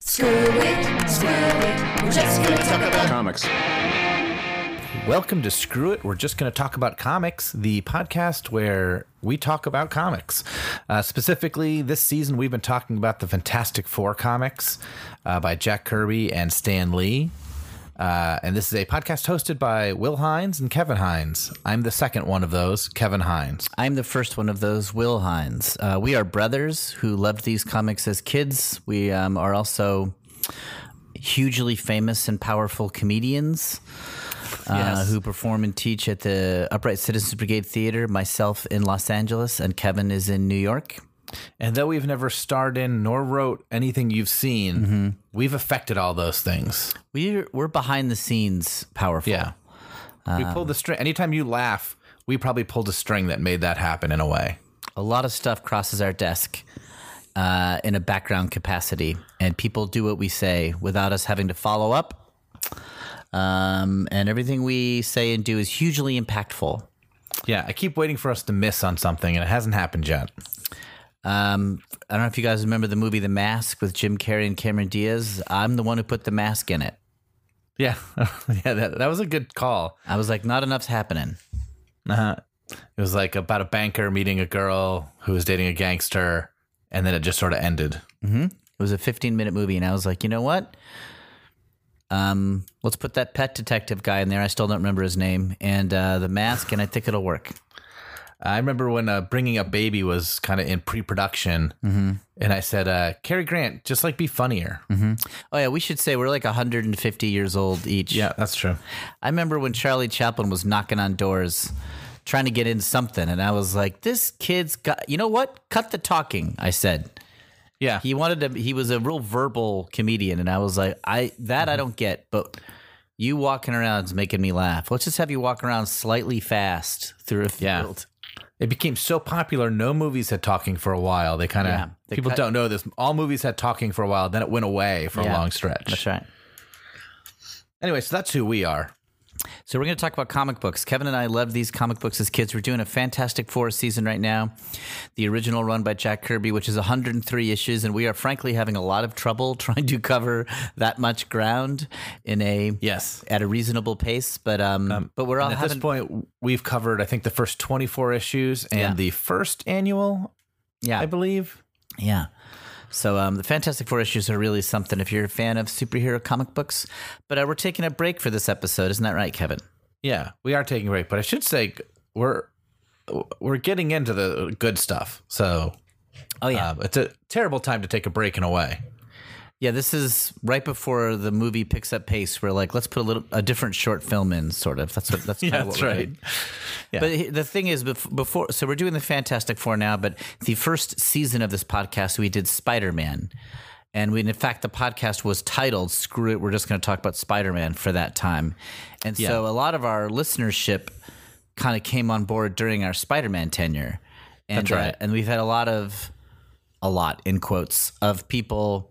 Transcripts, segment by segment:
Screw it, screw it, we're just gonna talk about comics. Welcome to Screw It. We're just going to talk about comics, the podcast where we talk about comics. Uh, specifically, this season, we've been talking about the Fantastic Four comics uh, by Jack Kirby and Stan Lee. Uh, and this is a podcast hosted by Will Hines and Kevin Hines. I'm the second one of those, Kevin Hines. I'm the first one of those, Will Hines. Uh, we are brothers who loved these comics as kids. We um, are also hugely famous and powerful comedians uh, Yes. who perform and teach at the Upright Citizens Brigade Theater, myself in Los Angeles, and Kevin is in New York. And though we've never starred in nor wrote anything you've seen, we've affected all those things. We're, we're behind the scenes powerful. Yeah. we pulled the string. Anytime you laugh, we probably pulled a string that made that happen in a way. a lot of stuff crosses our desk uh, in a background capacity, and people do what we say without us having to follow up. Um, and everything we say and do is hugely impactful. Yeah, I keep waiting for us to miss on something, and it hasn't happened yet. Um, I don't know if you guys remember the movie The Mask with Jim Carrey and Cameron Diaz. I'm the one who put the mask in it. Yeah, yeah, that, that was a good call. I was like, not enough's happening. Uh-huh. It was like about a banker meeting a girl who was dating a gangster, and then it just sort of ended. It was a 15 minute movie, and I was like, you know what? Um, let's put that pet detective guy in there. I still don't remember his name, and uh, the mask, and I think it'll work. I remember when uh, bringing up baby was kind of in pre-production, and I said, uh, "Cary Grant, just like be funnier." Oh yeah, we should say we're like 150 years old each. Yeah, that's true. I remember when Charlie Chaplin was knocking on doors trying to get in something and I was like, this kid's got you know what? Cut the talking, I said. Yeah, He wanted to he was a real verbal comedian and I was like, I that I don't get, but you walking around is making me laugh. Let's just have you walk around slightly fast through a Yeah. It became so popular. No movies had talking for a while. They kind of Yeah, people cut- don't know this. All movies had talking for a while. Then it went away for a long stretch. That's right. Anyway, so that's who we are. So we're going to talk about comic books. Kevin and I loved these comic books as kids. We're doing a Fantastic Four season right now, the original run by Jack Kirby, which is 103 issues, and we are frankly having a lot of trouble trying to cover that much ground in a Yes. at a reasonable pace. But um, but we're all at having this point, we've covered I think the first 24 issues and Yeah. the first annual, yeah I believe. yeah. So um, the Fantastic Four issues are really something if you're a fan of superhero comic books. But uh, we're taking a break for this episode, isn't that right, Kevin? Yeah, we are taking a break, but I should say we're we're getting into the good stuff. So Oh yeah. uh, it's a terrible time to take a break in a way. Yeah, this is right before the movie picks up pace. We're like, let's put a little a different short film in, sort of. That's what that's what we're doing. Yeah. But the thing is, before so we're doing the Fantastic Four now, but the first season of this podcast we did Spider Man, and we in fact the podcast was titled "Screw It." We're just going to talk about Spider Man for that time, and so a lot of our listenership kind of came on board during our Spider Man tenure, and That's right. uh, and we've had a lot of a lot in quotes of people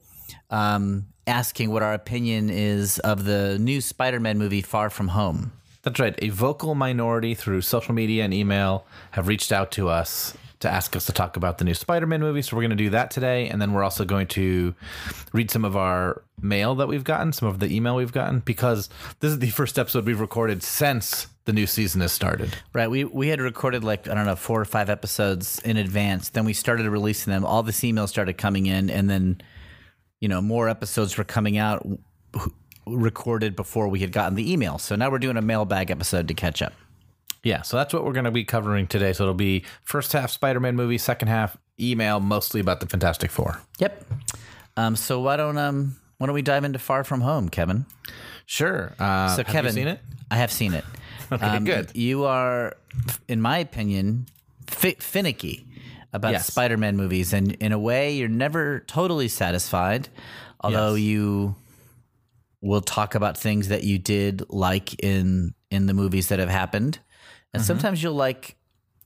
um, asking what our opinion is of the new Spider-Man movie Far From Home. That's right. A vocal minority through social media and email have reached out to us to ask us to talk about the new Spider-Man movie. So we're going to do that today, and then we're also going to read some of our mail that we've gotten, some of the email we've gotten, because this is the first episode we've recorded since the new season has started. Right, we we had recorded like I don't know four or five episodes in advance. Then we started releasing them. All this email started coming in, and then you know more episodes were coming out recorded before we had gotten the email. So now we're doing a mailbag episode to catch up. Yeah, so that's what we're going to be covering today. So it'll be first half Spider-Man movie, second half email, mostly about the Fantastic Four. Yep. Um, so why don't um why don't we dive into Far From Home, Kevin? Sure. Uh, So have Kevin, you seen it? I have seen it. Okay, good. You are, in my opinion, fi- finicky about Yes. Spider-Man movies, and in a way, you're never totally satisfied. Although Yes. you will talk about things that you did like in in the movies that have happened, and Mm-hmm. sometimes you'll like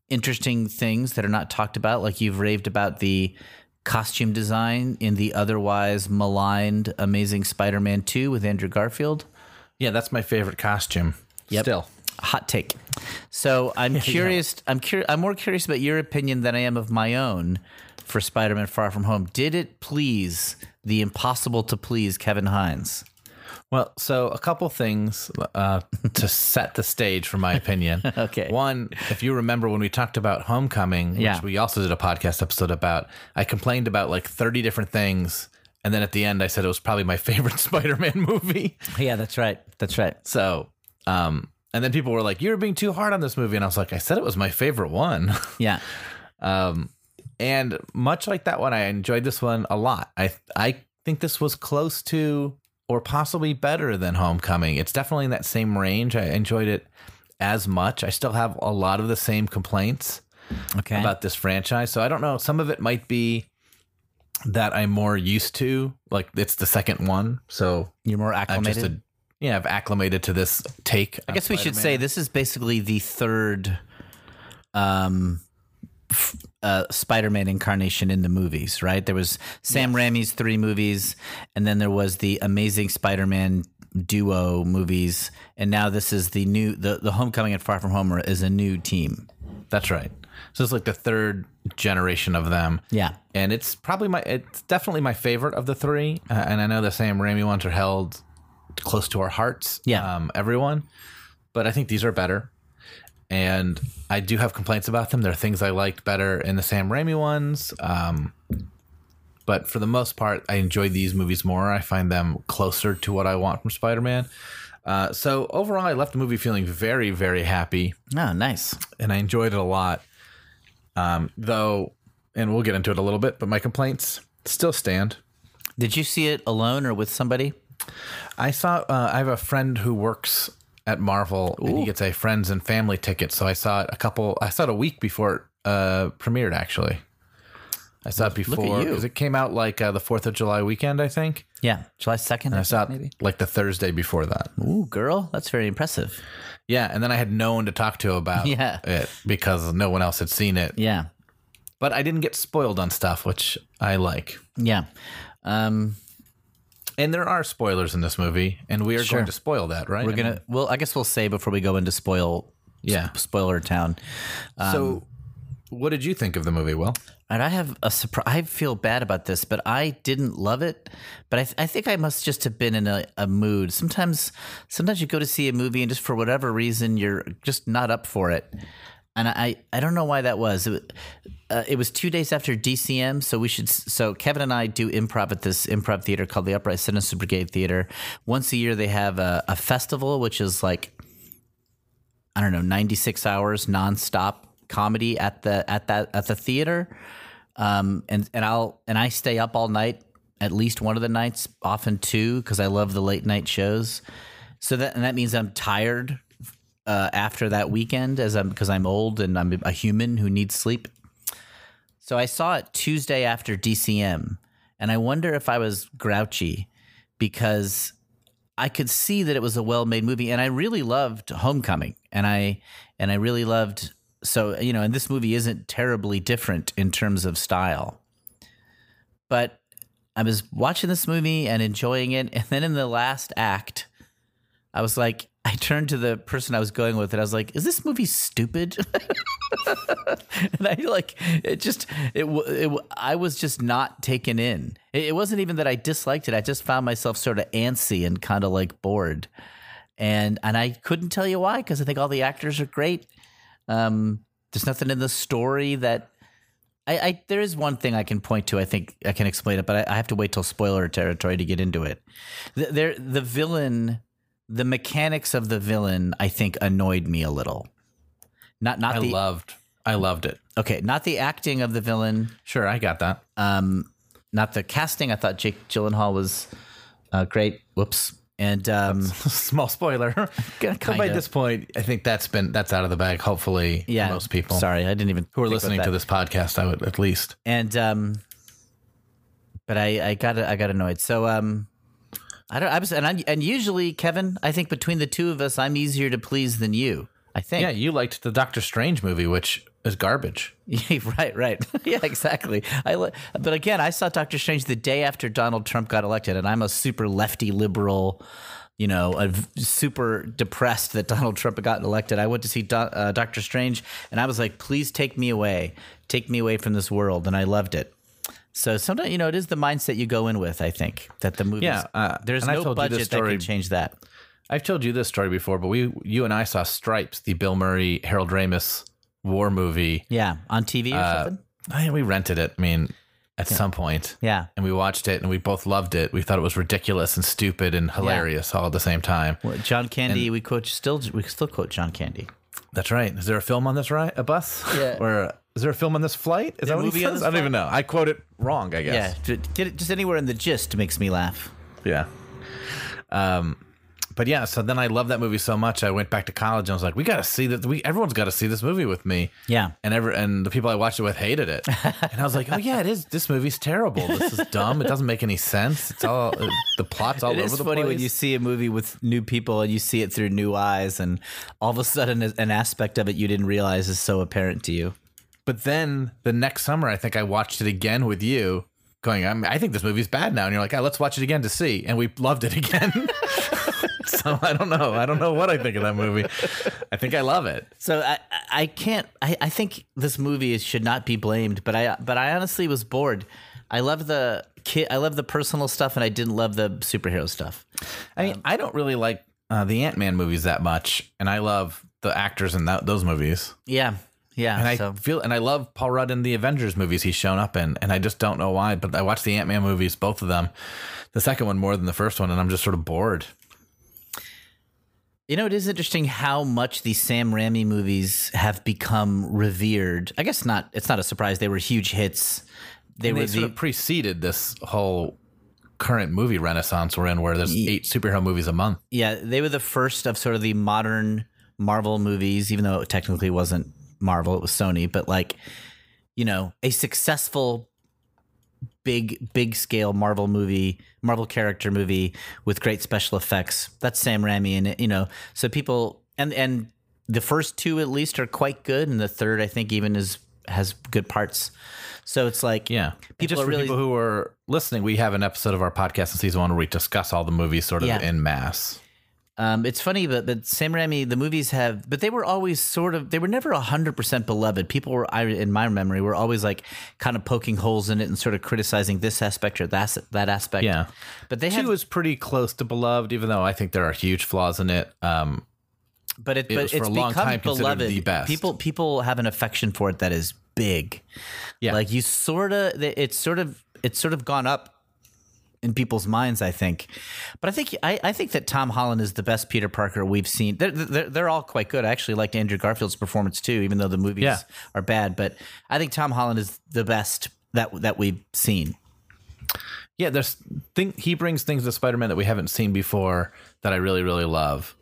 interesting things that are not talked about. Like you've raved about the costume design in the otherwise maligned Amazing Spider-Man 2 with Andrew Garfield. Yeah, that's my favorite costume. Yep. Still. Hot take. So I'm curious. I'm cur- I'm more curious about your opinion than I am of my own for Spider-Man: Far From Home. Did it please the impossible to please Kevin Hines? Well, so a couple things uh, to set the stage, for my opinion. Okay. One, if you remember when we talked about Homecoming, which Yeah. we also did a podcast episode about, I complained about like 30 different things. And then at the end, I said it was probably my favorite Spider Man movie. Yeah, that's right. That's right. So, um, and then people were like, You're being too hard on this movie. And I was like, I said it was my favorite one. Yeah. Um, and much like that one, I enjoyed this one a lot. I I think this was close to or possibly better than Homecoming. It's definitely in that same range. I enjoyed it as much. I still have a lot of the same complaints Okay. about this franchise. So I don't know. Some of it might be that I'm more used to. Like it's the second one, so You're more I'm acclimated. Yeah, I've acclimated to this take. I guess we should say this is basically the third um, uh, Spider-Man incarnation in the movies, right? There was Sam Raimi's three movies, and then there was the Amazing Spider-Man duo movies, and now this is the new the the Homecoming and Far From Home is a new team. That's right. So it's like the third generation of them. Yeah. and it's probably my it's definitely my favorite of the three uh, and i know the Sam Raimi ones are held close to our hearts Yeah. um, everyone but i think these are better and i do have complaints about them there are things i liked better in the Sam Raimi ones um, but for the most part i enjoy these movies more i find them closer to what i want from spider-man uh, so overall i left the movie feeling very very happy Oh, nice. and I enjoyed it a lot. Um, though, and we'll get into it a little bit, but my complaints still stand. Did you see it alone or with somebody? I saw. Uh, I have a friend who works at Marvel, and he gets a friends and family ticket. So I saw it a couple. I saw it a week before it uh, premiered. Actually, I saw it before because it came out like uh, the Fourth of July weekend, I think. Yeah, July second. I saw it maybe. like the Thursday before that. Ooh, girl, that's very impressive. Yeah, and then I had no one to talk to about Yeah. it because no one else had seen it. Yeah, But I didn't get spoiled on stuff, which I like. yeah. Um, And there are spoilers in this movie, and we are Sure. going to spoil that, right? We're I gonna. mean, well, I guess we'll say before we go into spoil. Yeah. sp- spoiler town. Um, so, what did you think of the movie? Well, And I have a surprise. I feel bad about this, but I didn't love it. But I, th- I think I must just have been in a, a mood. Sometimes, sometimes you go to see a movie and just for whatever reason you're just not up for it. And I, I don't know why that was. It, uh, it was two days after DCM, so we should. So Kevin and I do improv at this improv theater called the Upright Citizen Brigade Theater. Once a year, they have a, a festival, which is like I don't know, 96 hours nonstop comedy at the at that at the theater. Um, and and I'll and I stay up all night at least one of the nights, often two, because I love the late night shows. So that and that means I'm tired uh, after that weekend, as I'm because I'm old and I'm a human who needs sleep. So I saw it Tuesday after DCM, and I wonder if I was grouchy because I could see that it was a well-made movie, and I really loved Homecoming, and I and I really loved so you know, and this movie isn't terribly different in terms of style, but I was watching this movie and enjoying it, and then in the last act, I was like, I turned to the person I was going with, and I was like, "Is this movie stupid?" and I like it. Just it, it. I was just not taken in. It, it wasn't even that I disliked it. I just found myself sort of antsy and kind of like bored, and and I couldn't tell you why because I think all the actors are great. Um, there's nothing in the story that. I, I there is one thing I can point to. I think I can explain it, but I, I have to wait till spoiler territory to get into it. The, there, the villain, the mechanics of the villain, I think annoyed me a little. Not not I the loved, I loved it. okay, not the acting of the villain, Sure, I got that. um, not the casting. I thought Jake Gyllenhaal was uh, great. Whoops. And um, Small spoiler. by this point, I think that's been that's out of the bag. Hopefully, yeah, most people Sorry, I didn't even who are listening to this podcast, I would at least. and um but i i got i got annoyed so um i don't i was and I, and usually kevin i think between the two of us i'm easier to please than you i think Yeah, you liked the Doctor Strange movie, which is garbage. Yeah, right right yeah exactly i li- but again i saw doctor strange the day after donald trump got elected and i'm a super lefty liberal you know, a v- super depressed that Donald Trump had gotten elected. I went to see Do- uh, Doctor Strange, and I was like, "Please take me away, take me away from this world," and I loved it. So sometimes you know it is the mindset you go in with. I think that the movie. Yeah, uh, there's and no told you this budget that story- can change that. I've told you this story before, but we, you and I saw Stripes, the Bill Murray, Harold Ramis war movie. Yeah, on TV or Uh, something. I, we rented it. I mean, at some point. Yeah. And we watched it, and we both loved it. We thought it was ridiculous and stupid and hilarious all at the same time. Well, John Candy, we quote still we still quote John Candy. That's right. Is there a film on this right? A bus? Yeah. Or is there a film on this flight? Is There that a what he movie says? I don't even know. I quote it wrong. I guess. ju- get it just anywhere in the gist makes me laugh. Yeah. Um, but yeah, so then I loved that movie so much. I went back to college and I was like, we got to see that. We everyone's got to see this movie with me. Yeah. And ever and the people I watched it with hated it. and I was like, oh yeah, it is. This movie's terrible. This is dumb. It doesn't make any sense. It's all the plot's all It over the funny when you see a movie with new people and you see it through new eyes, and all of a sudden an aspect of it you didn't realize is so apparent to you. But then the next summer, I think I watched it again with you, going, I'm, I think this movie's bad now. And you're like, oh, let's watch it again to see. And we loved it again. so I don't know. I don't know what I think of that movie. I think I love it. So I, I can't. I, I think this movie is, should not be blamed, but I, but I honestly was bored. I love the kid. I love the personal stuff, and I didn't love the superhero stuff. I mean, I don't really like uh, the Ant Man movies that much. And I love the actors in that, those movies. Yeah, yeah. And I so feel, and I love Paul Rudd in the Avengers movies he's shown up in. And I just don't know why. But I watched the Ant Man movies, both of them, the second one more than the first one. And I'm just sort of bored. You know, it is interesting how much the Sam Raimi movies have become revered. I guess not. It's not a surprise. They were huge hits. They And were they the of preceded this whole current movie renaissance we're in, where there's eight superhero movies a month. yeah. They were the first of sort of the modern Marvel movies, even though it technically wasn't Marvel. It was Sony, but like you know, a successful big big scale Marvel movie, Marvel character movie with great special effects. That's Sam Raimi and it, you know, so people and and the first two at least are quite good and the third I think even is has good parts. So it's like Yeah. People Just for really- people who are listening, we have an episode of our podcast in season one where we discuss all the movies sort of Yeah. in mass. Um, it's funny, but but Sam Raimi, the movies have, but they were always sort of, they were never hundred percent beloved. People were, I, in my memory, were always like kind of poking holes in it and sort of criticizing this aspect or that that aspect. Yeah. but they Two have, is pretty close to beloved, even though I think there are huge flaws in it. Um, but it, it but was for it's a long become beloved. the best. People people have an affection for it that is big. Yeah. like you sort of, it's sort of, it's sort of gone up in people's minds, I think. But I think I, I think that Tom Holland is the best Peter Parker we've seen. They're, they're they're all quite good. I actually liked Andrew Garfield's performance too, even though the movies Yeah. are bad. But I think Tom Holland is the best that that we've seen. yeah, there's think he brings things to Spider-Man that we haven't seen before that I really, really love.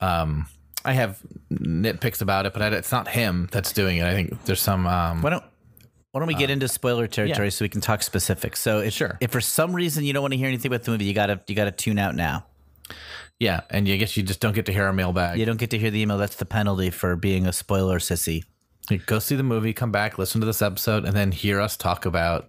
Um, I have nitpicks about it, but it's not him that's doing it. I think there's some. Um, Why don't why don't we get uh, into spoiler territory yeah. so we can talk specifics? So if Sure. if for some reason you don't want to hear anything about the movie, you gotta you gotta tune out now. yeah, and you guess you just don't get to hear our mailbag. You don't get to hear the email. That's the penalty for being a spoiler sissy. You Go see the movie, come back, listen to this episode, and then hear us talk about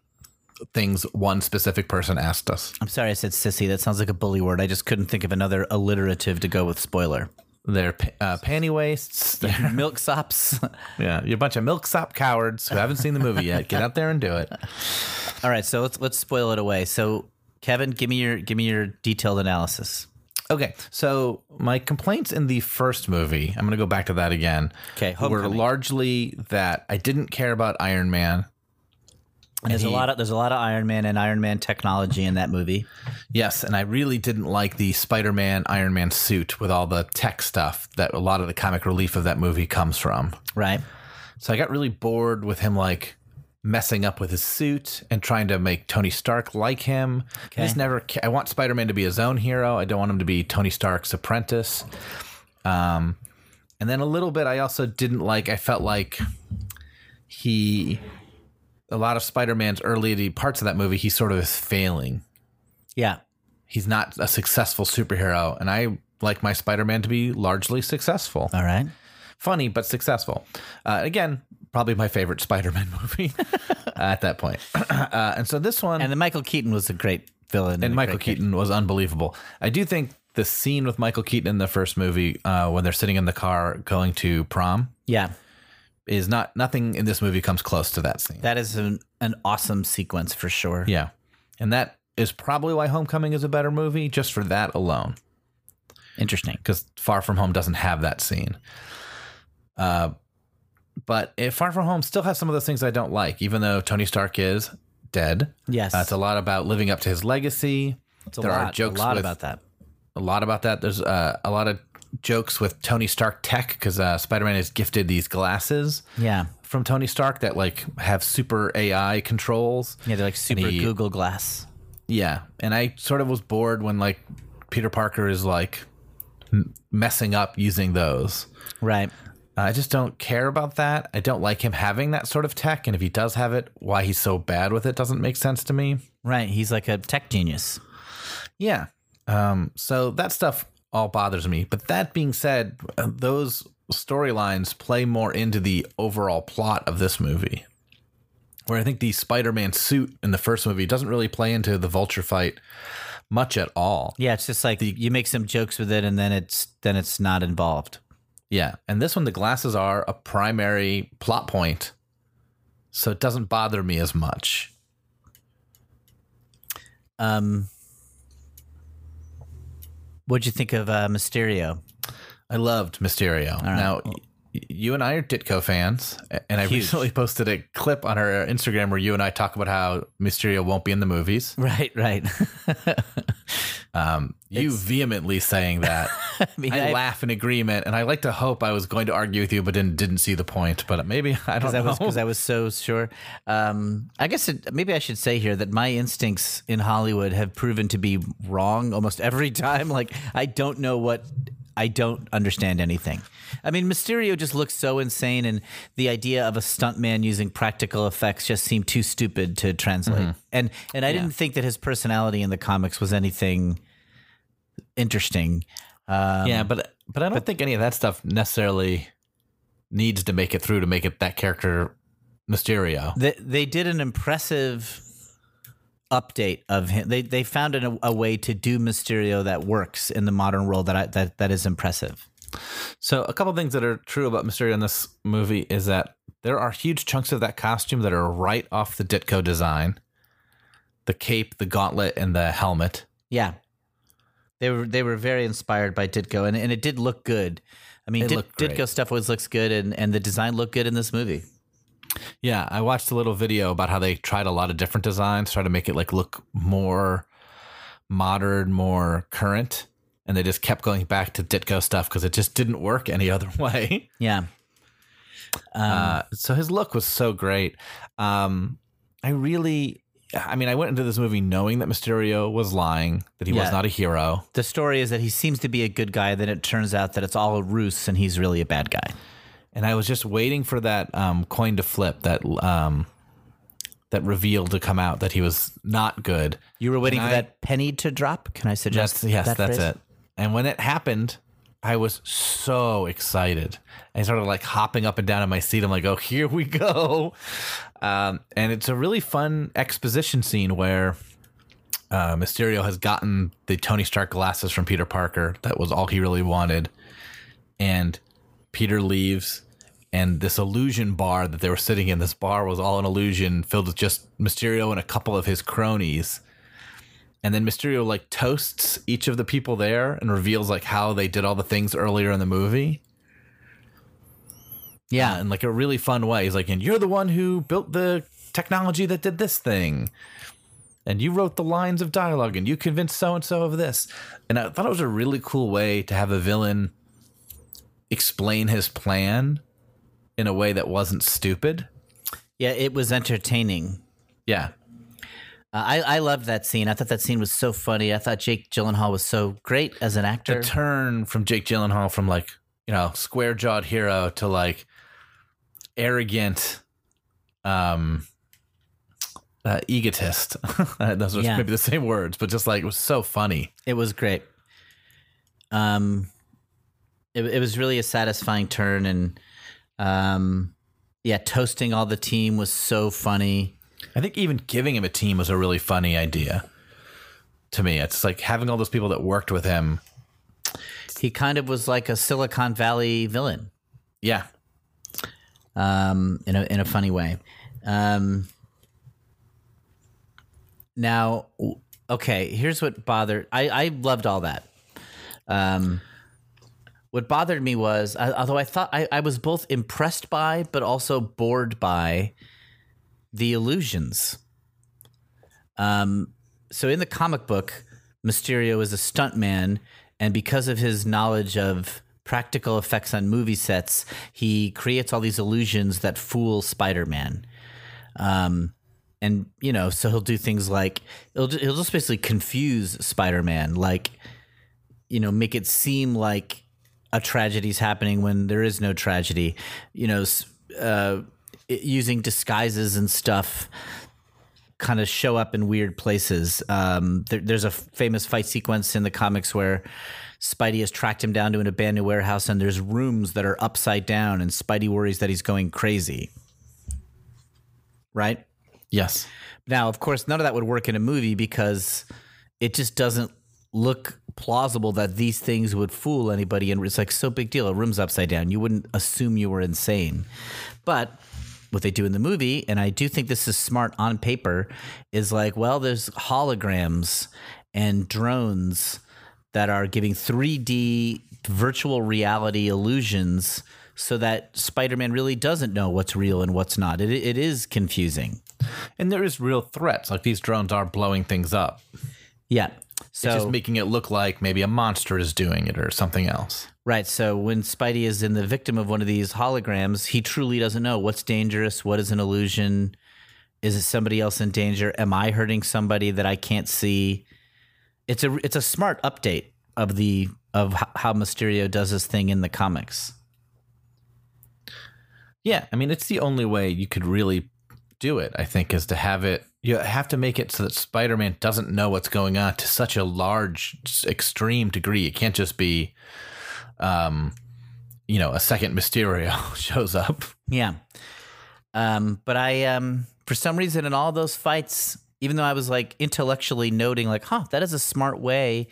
things one specific person asked us. I'm sorry I said sissy. That sounds like a bully word. I just couldn't think of another alliterative to go with spoiler. They're uh, panty waists. They're, Milksops. yeah, you're a bunch of milksop cowards who haven't seen the movie yet. Get out there and do it. All right, so let's let's spoil it away. So, Kevin, give me your give me your detailed analysis. Okay, so my complaints in the first movie, I'm going to go back to that again. Okay, were Homecoming. largely that I didn't care about Iron Man. There's a lot of there's a lot of Iron Man and Iron Man technology in that movie. Yes, and I really didn't like the Spider-Man Iron Man suit with all the tech stuff that a lot of the comic relief of that movie comes from. Right. So I got really bored with him like messing up with his suit and trying to make Tony Stark like him. I just never I want Spider-Man to be his own hero. I don't want him to be Tony Stark's apprentice. Um and then a little bit I also didn't like I felt like he a lot of Spider-Man's early parts of that movie he sort of is failing. Yeah. He's not a successful superhero and I like my Spider-Man to be largely successful All right. funny but successful. Uh, again, probably my favorite Spider-Man movie at that point. uh, and so this one, And then Michael Keaton was a great villain. and, Michael. Keaton was unbelievable. I do think the scene with Michael Keaton in the first movie uh, when they're sitting in the car going to prom Yeah. Is not nothing in this movie comes close to that scene. That is an, an awesome sequence for sure. yeah. And that is probably why Homecoming is a better movie, just for that alone. Interesting. because Far From Home doesn't have that scene. Uh, but if Far From Home still has some of those things I don't like, even though Tony Stark is dead. Yes. Uh, it's a lot about living up to his legacy. It's a there lot, are jokes a lot with, about that. A lot about that. There's uh, a lot of jokes with Tony Stark tech because uh, Spider-Man is gifted these glasses Yeah. from Tony Stark that like have super AI controls. Yeah, they're like super he- Google Glass. Yeah, and I sort of was bored when like Peter Parker is like m- messing up using those. Right. I just don't care about that. I don't like him having that sort of tech, and if he does have it, why he's so bad with it doesn't make sense to me. Right. He's like a tech genius. Yeah. Um, so that stuff all bothers me. But that being said, uh, those storylines play more into the overall plot of this movie. Where I think the Spider Man suit in the first movie doesn't really play into the vulture fight much at all. Yeah, it's just like you make some jokes with it and then it's then it's not involved. Yeah. And this one, the glasses are a primary plot point. So it doesn't bother me as much. Um What'd you think of uh, Mysterio? I loved Mysterio. Now, y- you and I are Ditko fans, and I Huge. recently posted a clip on our Instagram where you and I talk about how Mysterio won't be in the movies. Right, right. You vehemently saying that. I, mean, I- laugh in agreement, and I like to hope I was going to argue with you, but didn't didn't see the point. But maybe I don't I know. was because I was so sure. Um, I guess it, maybe I should say here that my instincts in Hollywood have proven to be wrong almost every time. Like I don't know what. I don't understand anything. I mean, Mysterio just looks so insane, and the idea of a stuntman using practical effects just seemed too stupid to translate. And and I didn't think that his personality in the comics was anything interesting. Um, yeah, but but I don't think any of that stuff necessarily needs to make it through to make it that character Mysterio. They they did an impressive update of him. They they found a, a way to do Mysterio that works in the modern world that I, that that is impressive. So a couple things that are true about Mysterio in this movie is that there are huge chunks of that costume that are right off the Ditko design. The cape, the gauntlet, and the helmet. Yeah, they were they were very inspired by Ditko, and and it did look good. I mean, It Dit. Ditko stuff always looks good, and and the design looked good in this movie. Yeah, I watched a little video about how they tried a lot of different designs, try to make it like look more modern, more current, and they just kept going back to Ditko stuff because it just didn't work any other way. Yeah, Uh, so his look was so great. Um, I really, I mean, I went into this movie knowing that Mysterio was lying, that he Yeah. was not a hero. the story is that he seems to be a good guy. Then it turns out that it's all a ruse, and he's really a bad guy. And I was just waiting for that um, coin to flip, that um, that reveal to come out that he was not good. You were waiting And for I- that penny to drop. Can I suggest? That's yes, that that's phrase? it. And when it happened, I was so excited. I started like hopping up and down in my seat. I'm like, oh, here we go. Um, and it's a really fun exposition scene where uh, Mysterio has gotten the Tony Stark glasses from Peter Parker. That was all he really wanted. And Peter leaves. And this illusion bar that they were sitting in, this bar was all an illusion filled with just Mysterio and a couple of his cronies and then Mysterio like toasts each of the people there and reveals like how they did all the things earlier in the movie. Yeah, in like a really fun way. He's like, and you're the one who built the technology that did this thing. And you wrote the lines of dialogue and you convinced so and so of this. And I thought it was a really cool way to have a villain explain his plan in a way that wasn't stupid. yeah, it was entertaining. Yeah. Uh, I I loved that scene. I thought that scene was so funny. I thought Jake Gyllenhaal was so great as an actor. the turn from Jake Gyllenhaal from like you know square jawed hero to like arrogant, um, uh, egotist. Those are Yeah. maybe the same words, but just like it was so funny. It was great. Um, it, it was really a satisfying turn, and um, yeah, toasting all the team was so funny. I think even giving him a team was a really funny idea. To me, it's like having all those people that worked with him. He kind of was like a Silicon Valley villain. Yeah, um, in a in a funny way. Um, now, okay, here's what bothered. I I loved all that. Um, what bothered me was, I, although I thought I, I was both impressed by, but also bored by the illusions. Um, so in the comic book, Mysterio is a stuntman, and because of his knowledge of practical effects on movie sets, he creates all these illusions that fool Spider-Man. Um, and you know, so he'll do things like he'll he'll just basically confuse Spider-Man, like you know, make it seem like a tragedy's happening when there is no tragedy. You know, uh, using disguises and stuff kind of show up in weird places. Um, there, there's a famous fight sequence in the comics where Spidey has tracked him down to an abandoned warehouse, and there's rooms that are upside down, and Spidey worries that he's going crazy. Right? Yes. Now, of course, none of that would work in a movie because it just doesn't look plausible that these things would fool anybody. And it's like so big deal. A room's upside down. You wouldn't assume you were insane. But what they do in the movie, and I do think this is smart on paper, is like, well, there's holograms and drones that are giving 3D virtual reality illusions so that Spider-Man really doesn't know what's real and what's not. It, it is confusing. And there is real threats. Like these drones are blowing things up. Yeah. So It's just making it look like maybe a monster is doing it or something else. right. So when Spidey is in the victim of one of these holograms, he truly doesn't know what's dangerous, what is an illusion. Is it somebody else in danger? Am I hurting somebody that I can't see? It's a it's a smart update of the of how Mysterio does his thing in the comics. Yeah, I mean, it's the only way you could really do it. I think is to have it. You have to make it so that Spider-Man doesn't know what's going on to such a large, extreme degree. It can't just be, um, you know, a second Mysterio shows up. Yeah. Um, but I, um, for some reason, in all those fights, even though I was like intellectually noting, like, huh, that is a smart way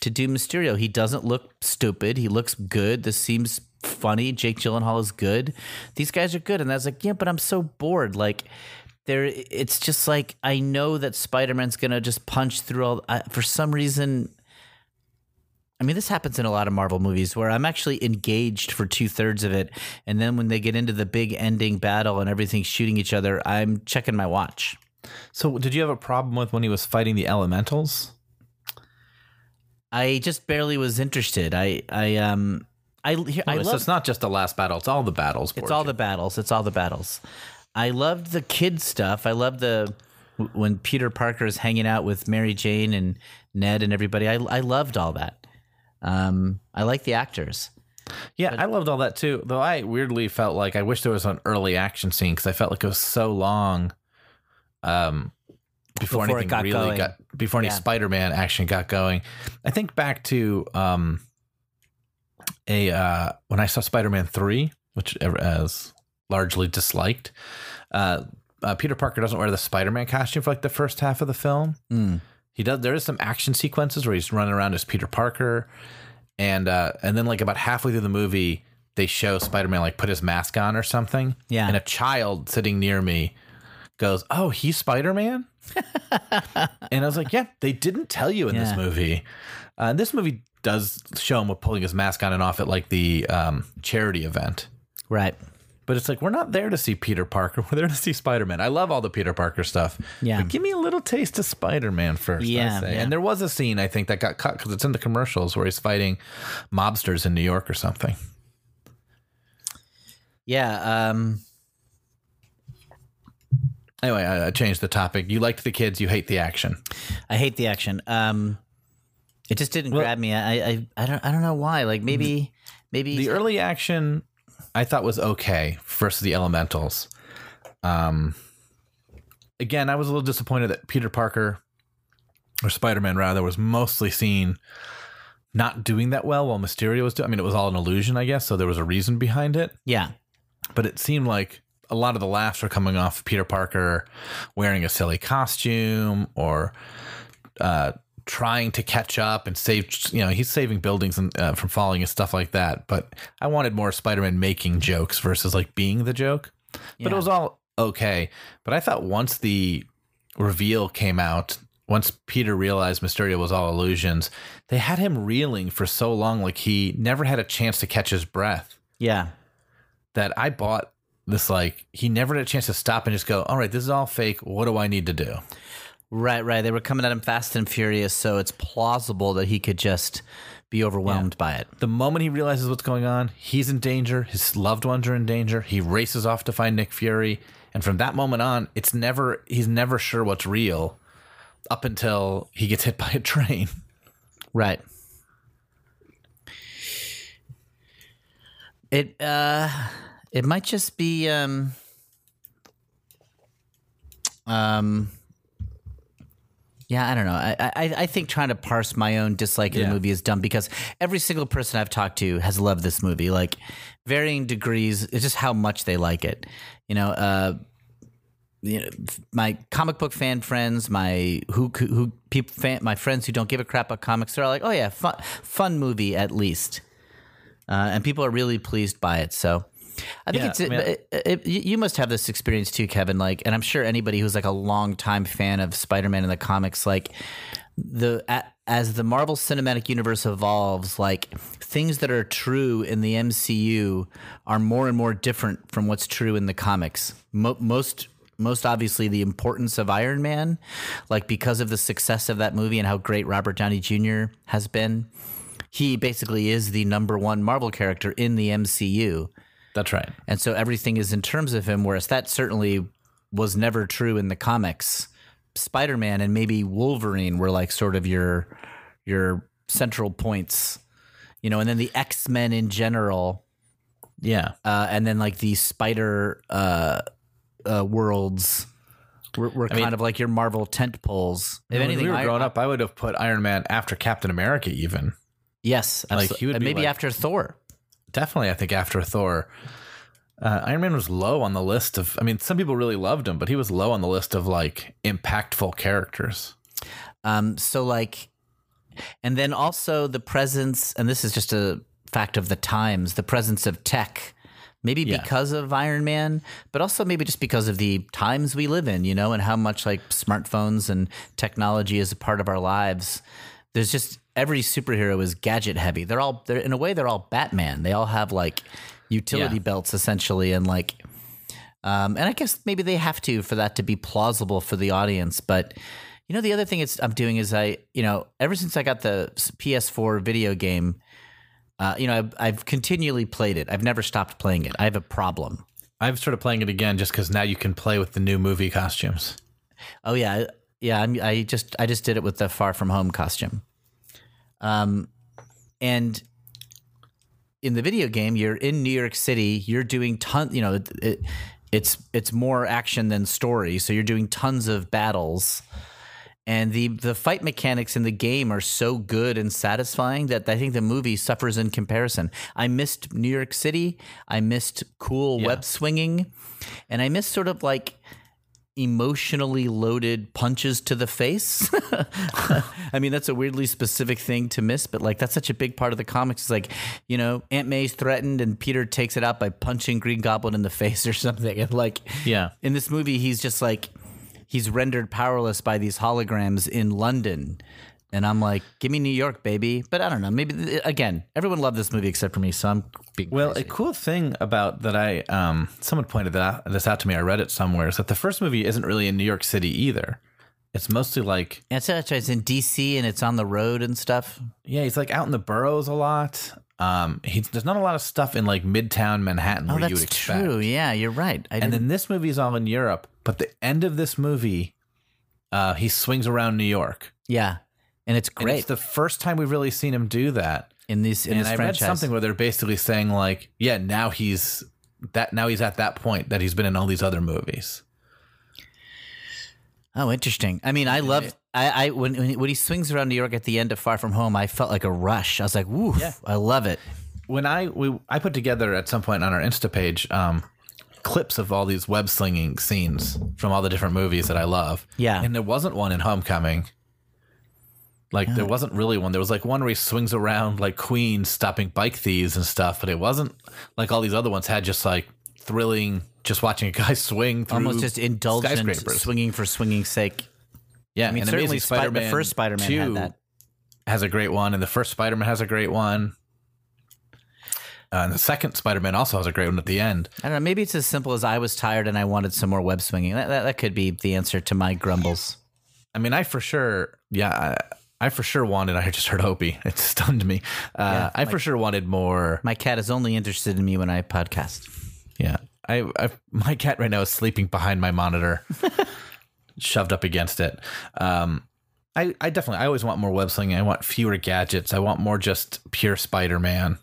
to do Mysterio. He doesn't look stupid. He looks good. This seems funny. Jake Gyllenhaal is good. These guys are good. And I was like, yeah, but I'm so bored. Like, there, it's just like I know that Spider Man's gonna just punch through all. I, for some reason, I mean, this happens in a lot of Marvel movies where I'm actually engaged for two thirds of it, and then when they get into the big ending battle and everything's shooting each other, I'm checking my watch. So, did you have a problem with when he was fighting the Elementals? I just barely was interested. I, I, um, I, here, I Oh, so it's not just the last battle; it's all the battles. It's all the battles. It's all the battles. I loved the kid stuff. I love the when Peter Parker is hanging out with Mary Jane and Ned and everybody. I I loved all that. Um, I like the actors. Yeah, I loved all that too. Though I weirdly felt like I wish there was an early action scene because I felt like it was so long. Um, before, Before anything got really going. got before any Yeah. Spider-Man action got going. I think back to um, a uh, when I saw Spider-Man three, which as largely disliked. Uh, uh, Peter Parker doesn't wear the Spider-Man costume for like the first half of the film. Mm. He does. There is some action sequences where he's running around as Peter Parker, and uh, and then like about halfway through the movie, they show Spider Man like put his mask on or something. Yeah. and a child sitting near me goes, "Oh, he's Spider Man," and I was like, "Yeah, they didn't tell you in this movie." Uh, this movie does show him with pulling his mask on and off at like the um, charity event. Right. But it's like we're not there to see Peter Parker. We're there to see Spider Man. I love all the Peter Parker stuff. Yeah. But give me a little taste of Spider Man first. I Yeah, say. yeah. And there was a scene I think that got cut because it's in the commercials where he's fighting mobsters in New York or something. Yeah. Um, Anyway, I, I changed the topic. You liked the kids. You hate the action. I hate the action. Um, it just didn't grab me. I, I, I don't, I don't know why. Like maybe, maybe The early action I thought was okay versus the Elementals. Um, again, I was a little disappointed that Peter Parker or Spider Man rather was mostly seen not doing that well while Mysterio was doing. I mean, it was all an illusion, I guess. So there was a reason behind it. yeah, but it seemed like a lot of the laughs were coming off Peter Parker wearing a silly costume or uh, trying to catch up and save. You know, he's saving buildings and uh, from falling and stuff like that. But I wanted more Spider-Man making jokes versus like being the joke. But it was all okay. But I thought once the reveal came out, once Peter realized Mysterio was all illusions, they had him reeling for so long, like he never had a chance to catch his breath. Yeah. That I bought this like he never had a chance to stop and just go, all right, this is all fake. What do I need to do? Right, right. They were coming at him fast and furious, so it's plausible that he could just be overwhelmed by it. The moment he realizes what's going on, he's in danger. His loved ones are in danger. He races off to find Nick Fury, and from that moment on, it's never he's never sure what's real, up until he gets hit by a train. Right. It uh it might just be um um yeah, I don't know. I, I I think trying to parse my own dislike of Yeah. the movie is dumb because every single person I've talked to has loved this movie, like varying degrees. It's just how much they like it. You know, uh, you know, my comic book fan friends, my who who, people fan, my friends who don't give a crap about comics, they're all like, "Oh yeah, fun fun movie at least," uh, and people are really pleased by it. So. I think Yeah, it's I mean- it, it, you you must have this experience too, Kevin. Like, and I'm sure anybody who's like a long time fan of Spider-Man in the comics, like the as the Marvel Cinematic Universe evolves, like things that are true in the MCU are more and more different from what's true in the comics. Mo- most most obviously the importance of Iron Man, like because of the success of that movie and how great Robert Downey Jr. has been. He basically is the number one Marvel character in the MCU. That's right. And so everything is in terms of him, whereas that certainly was never true in the comics. Spider Man and maybe Wolverine were like sort of your your central points. You know, and then the X Men in general, Yeah. uh, and then like the spider uh, uh, worlds were, were kind mean- of like your Marvel tent poles. If anything, we were I- growing up, I would have put Iron Man after Captain America, even. yes, Like, he would And be maybe like- after Thor. Definitely, I think after Thor. Uh, Iron Man was low on the list of. I mean, some people really loved him, but he was low on the list of like impactful characters. Um, so like, and then also the presence, and this is just a fact of the times, the presence of tech, maybe Yeah. because of Iron Man, but also maybe just because of the times we live in, you know, and how much like smartphones and technology is a part of our lives. There's just every superhero is gadget heavy. They're all they're in a way they're all Batman. They all have like utility Yeah. belts essentially and like um, and I guess maybe they have to for that to be plausible for the audience. But you know, the other thing it's, I'm doing is I, you know, ever since I got the PS4 video game, uh, you know, I've, I've continually played it. I've never stopped playing it. I have a problem. I've started playing it again just because now you can play with the new movie costumes. Oh yeah, yeah. I'm, I just I just did it with the Far From Home costume. Um, and in the video game, you're in New York City. You're doing ton. You know, it, it, it's it's more action than story. So you're doing tons of battles, and the the fight mechanics in the game are so good and satisfying that I think the movie suffers in comparison. I missed New York City. I missed cool web swinging, and I missed sort of like emotionally loaded punches to the face. I mean, that's a weirdly specific thing to miss, but like that's such a big part of the comics. It's like, you know, Aunt May's threatened and Peter takes it out by punching Green Goblin in the face or something. And like, Yeah. in this movie, he's just like, he's rendered powerless by these holograms in London. And I'm like, give me New York, baby. But I don't know. Maybe again, everyone loved this movie except for me, so I'm being Well, crazy. a cool thing about that I um someone pointed that out, this out to me. I read it somewhere. Is that the first movie isn't really in New York City either. It's mostly like it's, it's in DC and it's on the road and stuff. yeah, he's like out in the boroughs a lot. Um, he's there's not a lot of stuff in like Midtown Manhattan Oh, where you would that's expect. true. Yeah, you're right. I And then this movie is all in Europe, but the end of this movie, uh, he swings around New York. yeah, and it's And great it's the first time we've really seen him do that. in this in and this I franchise. read something where they're basically saying like, yeah, now he's that now he's at that point that he's been in all these other movies. Oh, interesting. I mean, I loved. I, I when when he- when he swings around New York at the end of Far From Home, I felt like a rush. I was like, "Woo, I love it." When I we I put together at some point on our Insta page um, clips of all these web slinging scenes from all the different movies that I love. Yeah. and there wasn't one in Homecoming. Like there wasn't really one. There was like one where he swings around like Queen stopping bike thieves and stuff, but it wasn't like all these other ones had just like thrilling just watching a guy swing through Almost just indulgent swinging for swinging's sake. Yeah, I mean, and certainly Amazing Spi- the first Spider-Man had that. has a great one, and the first Spider Man has a great one. Uh, and the second Spider Man also has a great one at the end. I don't know. Maybe it's as simple as I was tired and I wanted some more web swinging. That, that, that could be the answer to my grumbles. I mean, I for sure, yeah, I, for sure wanted. I just heard Opie. It stunned me. Uh, I for sure wanted more. My cat is only interested in me when I podcast. Yeah, I, I my cat right now is sleeping behind my monitor, shoved up against it. Um, I, I definitely, I always want more web slinging. I want fewer gadgets. I want more just pure Spider Man.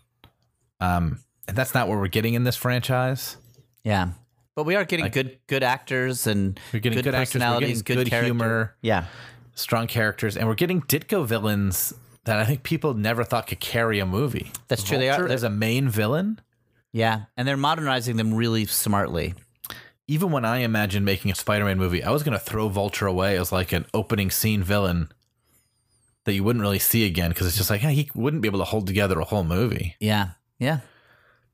Um, and that's not what we're getting in this franchise. Yeah. But we are getting good good actors and We're getting good, actors. We're personalities, getting good, character. humor, Yeah. Strong characters, and we're getting Ditko villains that I think people never thought could carry a movie. That's true, they are- Vulture as a main villain. Yeah. And they're modernizing them really smartly. Even when I imagined making a Spider-Man movie, I was going to throw Vulture away as like an opening scene villain that you wouldn't really see again because it's just like yeah, he wouldn't be able to hold together a whole movie, Yeah. Yeah.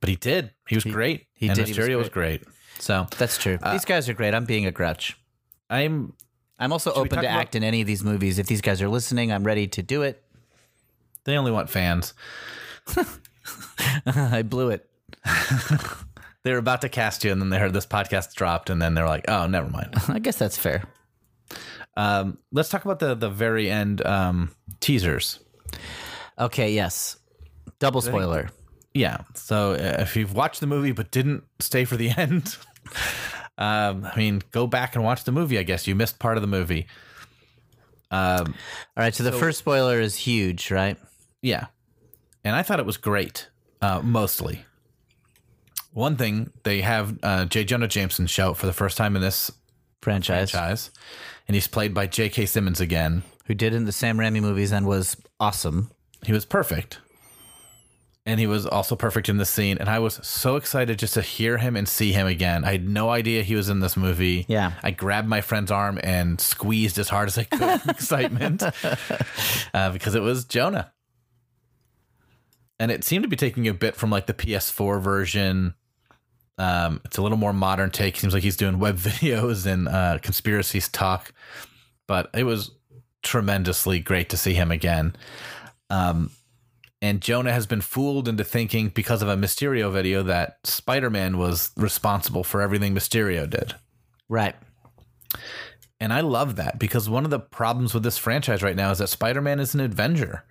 but he did. He was great. he and did, he was Mysterio was great. So That's true. Uh, these guys are great. I'm being a grouch. I'm I'm also we open to act in any of these movies. If these guys are listening, I'm ready to do it. they only want fans. I blew it. They were about to cast you, and then they heard this podcast dropped, and then they're like, "Oh, never mind." I guess that's fair. Um, let's talk about the the very end um, teasers. Okay, yes. Double spoiler. Yeah. So uh, if you've watched the movie but didn't stay for the end, um, I mean, go back and watch the movie. I guess you missed part of the movie. All right, so the first spoiler is huge, right? Yeah, and I thought it was great. Uh, mostly. One thing they have uh, J. Jonah Jameson show for the first time in this Franchise. franchise, and he's played by J.K. Simmons again. Who did in the Sam Raimi movies and was awesome. He was perfect. And he was also perfect in this scene. And I was so excited just to hear him and see him again. I had no idea he was in this movie. Yeah. I grabbed my friend's arm and squeezed as hard as I could in excitement uh, because it was Jonah. And it seemed to be taking a bit from like the PS4 version. Um, it's a little more modern take. Seems like he's doing web videos and uh, conspiracies talk. But it was tremendously great to see him again. Um, and Jonah has been fooled into thinking because of a Mysterio video that Spider-Man was responsible for everything Mysterio did. Right. And I love that because one of the problems with this franchise right now is that Spider-Man is an Avenger.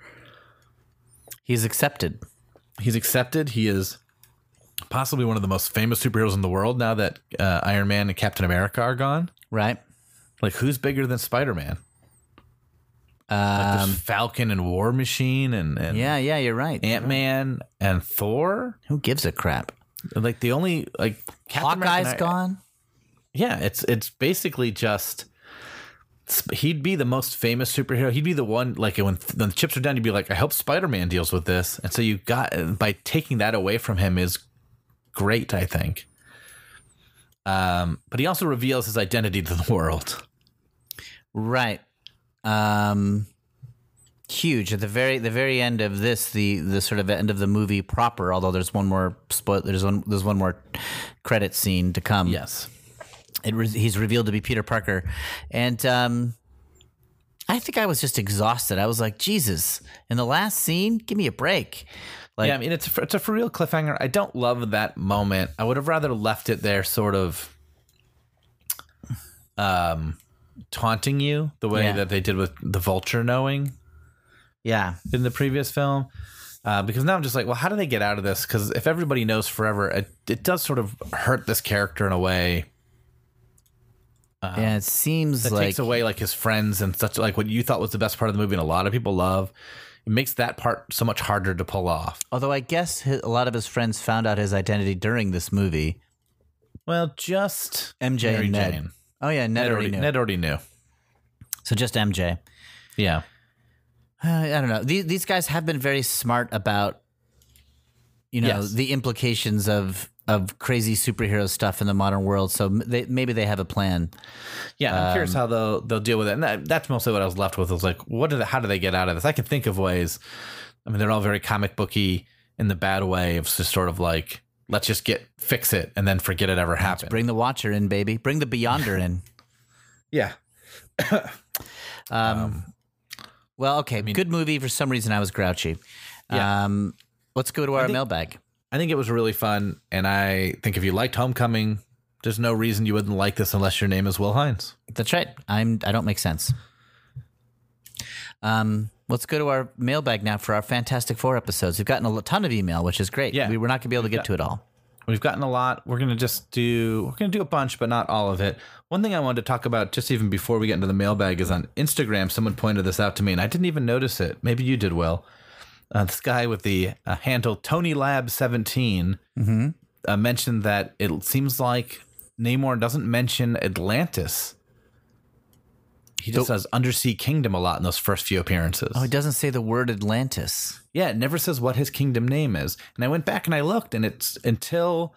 He's accepted. He's accepted. He is possibly one of the most famous superheroes in the world now that uh, Iron Man and Captain America are gone. Right. Like, who's bigger than Spider-Man? Like Um, there's Falcon and War Machine and, and yeah, yeah, you're right. Ant-Man and Thor. Who gives a crap? Like the only like Captain Hawkeye's gone. Yeah, it's it's basically just he'd be the most famous superhero. He'd be the one like when, when the chips are down, you'd be like, I hope Spider Man deals with this. And so you got by taking that away from him is great, I think. Um, but he also reveals his identity to the world. Right. Um huge at the very the very end of this the the sort of end of the movie proper although there's one more spoil there's one there's one more credit scene to come Yes. it re- he's revealed to be Peter Parker, and um, I think I was just exhausted. I was like, Jesus! In the last scene, give me a break. Like, yeah, I mean it's a, it's a for real cliffhanger. I don't love that moment. I would have rather left it there, sort of, um, taunting you the way Yeah. that they did with the Vulture knowing. yeah, in the previous film. Uh, because now I'm just like, well, how do they get out of this? Because if everybody knows forever, it, it does sort of hurt this character in a way yeah. It seems that like takes away like his friends and such like what you thought was the best part of the movie and a lot of people love. It makes that part so much harder to pull off. although I guess hi- a lot of his friends found out his identity during this movie. Well, just MJ Mary and Ned. Jane. Oh yeah, Ned, Ned already already, knew. Ned already knew. So just MJ. Yeah. Uh, I don't know. These, these guys have been very smart about, you know, Yes. the implications of of crazy superhero stuff in the modern world. So they, maybe they have a plan. Yeah, I'm Um, curious how they'll they'll deal with it. And that, that's mostly what I was left with. Was like, what do they, how do they get out of this? I can think of ways. I mean, they're all very comic booky in the bad way of just sort of like, let's just get fix it and then forget it ever happened. Bring the Watcher in, baby. Bring the Beyonder in. yeah, Um. Well, okay, good movie. For some reason, I was grouchy. Yeah. Um, let's go to our mailbag. I think it was really fun, and I think if you liked Homecoming, there's no reason you wouldn't like this unless your name is Will Hines. That's right. I'm. I don't make sense. Um, let's go to our mailbag now for our Fantastic Four episodes. We've gotten a ton of email, which is great. Yeah. we were not going to be able to get to it all. We've gotten a lot. We're gonna just do we're gonna do a bunch, but not all of it. One thing I wanted to talk about just even before we get into the mailbag is on Instagram. Someone pointed this out to me, and I didn't even notice it. Maybe you did, Will. Uh, this guy with the uh, handle Tony Lab 17 uh, mentioned that it seems like Namor doesn't mention Atlantis. He just says Undersea Kingdom a lot in those first few appearances. Oh, it doesn't say the word Atlantis. Yeah, it never says what his kingdom name is. And I went back and I looked, and it's until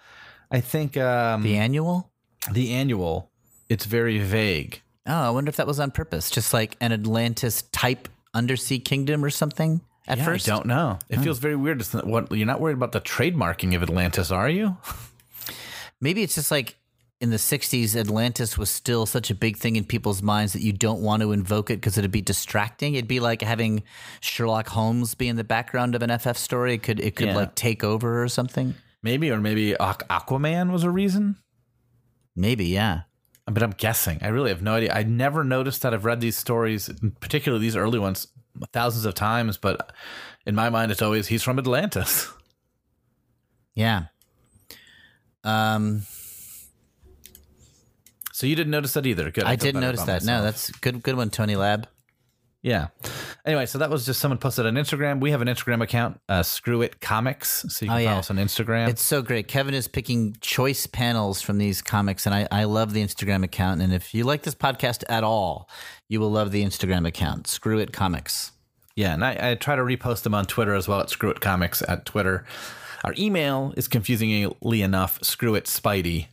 I think um, The annual. the annual, it's very vague. Oh, I wonder if that was on purpose, just like an Atlantis type undersea kingdom or something. At Yeah, first, I don't know. It feels very weird. It's not, what you're not worried about the trademarking of Atlantis, are you? Maybe it's just like in the 60s, Atlantis was still such a big thing in people's minds that you don't want to invoke it because it'd be distracting. It'd be like having Sherlock Holmes be in the background of an FF story. It could it could Yeah. like take over or something. Maybe, or maybe Aquaman was a reason. Maybe, yeah. But I'm guessing. I really have no idea. I never noticed that. I've read these stories, particularly these early ones, thousands of times. But in my mind, it's always he's from Atlantis. Yeah. Um, So you didn't notice that either. Good. I feel didn't notice that. No, that's good. Good one, Tony Lab. Yeah. Anyway, so that was just someone posted on Instagram. We have an Instagram account, uh, Screw It Comics. So you can Oh, follow yeah. us on Instagram. It's so great. Kevin is picking choice panels from these comics, and I, I love the Instagram account. And if you like this podcast at all, you will love the Instagram account. Screw it, comics. yeah, and I, I try to repost them on Twitter as well at Screw It Comics at Twitter. Our email is confusingly enough, Screw It Spidey.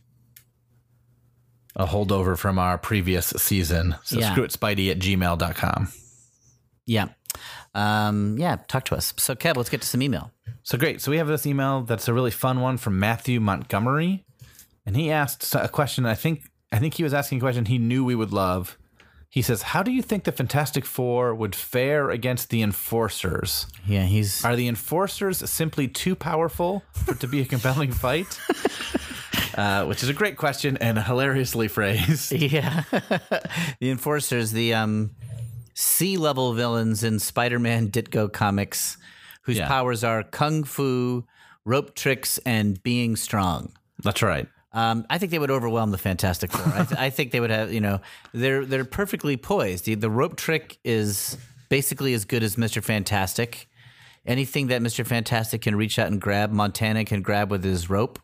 A holdover from our previous season. So Yeah. screw it Spidey at gmail.com. Yeah, um, yeah. Talk to us. So, Kev, let's get to some email. So great. So we have this email that's a really fun one from Matthew Montgomery, and he asked a question. I think I think he was asking a question he knew we would love. He says, "How do you think the Fantastic Four would fare against the Enforcers? Yeah, he's Are the Enforcers simply too powerful for it to be a compelling fight?" Uh, which is a great question and hilariously phrased. yeah. the enforcers, the um, sea level villains in Spider-Man Ditko comics, whose Yeah. powers are kung fu, rope tricks, and being strong. That's right. Um, I think they would overwhelm the Fantastic Four. I, th- I think they would have, you know, they're they're perfectly poised. The, the rope trick is basically as good as Mister Fantastic. Anything that Mister Fantastic can reach out and grab, Montana can grab with his rope.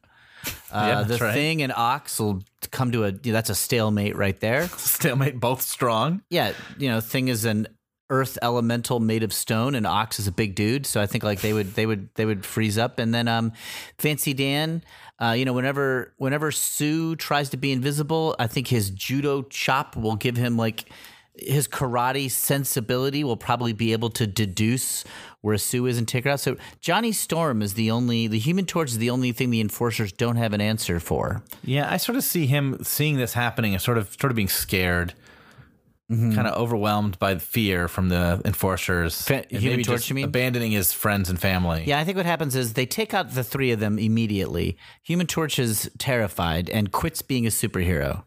Uh, Yeah, the right. thing and Ox will come to a that's a stalemate right there. Stalemate, both strong. Yeah, you know, thing is an earth elemental made of stone, and Ox is a big dude. So I think like they would they would they would freeze up, and then um, Fancy Dan. Uh, you know, whenever whenever Sue tries to be invisible, I think his judo chop will give him like his karate sensibility will probably be able to deduce where Sue is and take her out. So Johnny Storm is the only the Human Torch is the only thing the enforcers don't have an answer for. Yeah, I sort of see him seeing this happening and sort of sort of being scared, mm-hmm. kind of overwhelmed by fear from the enforcers. Fa- Human Torch, you mean? abandoning his friends and family. Yeah, I think what happens is they take out the three of them immediately. Human Torch is terrified and quits being a superhero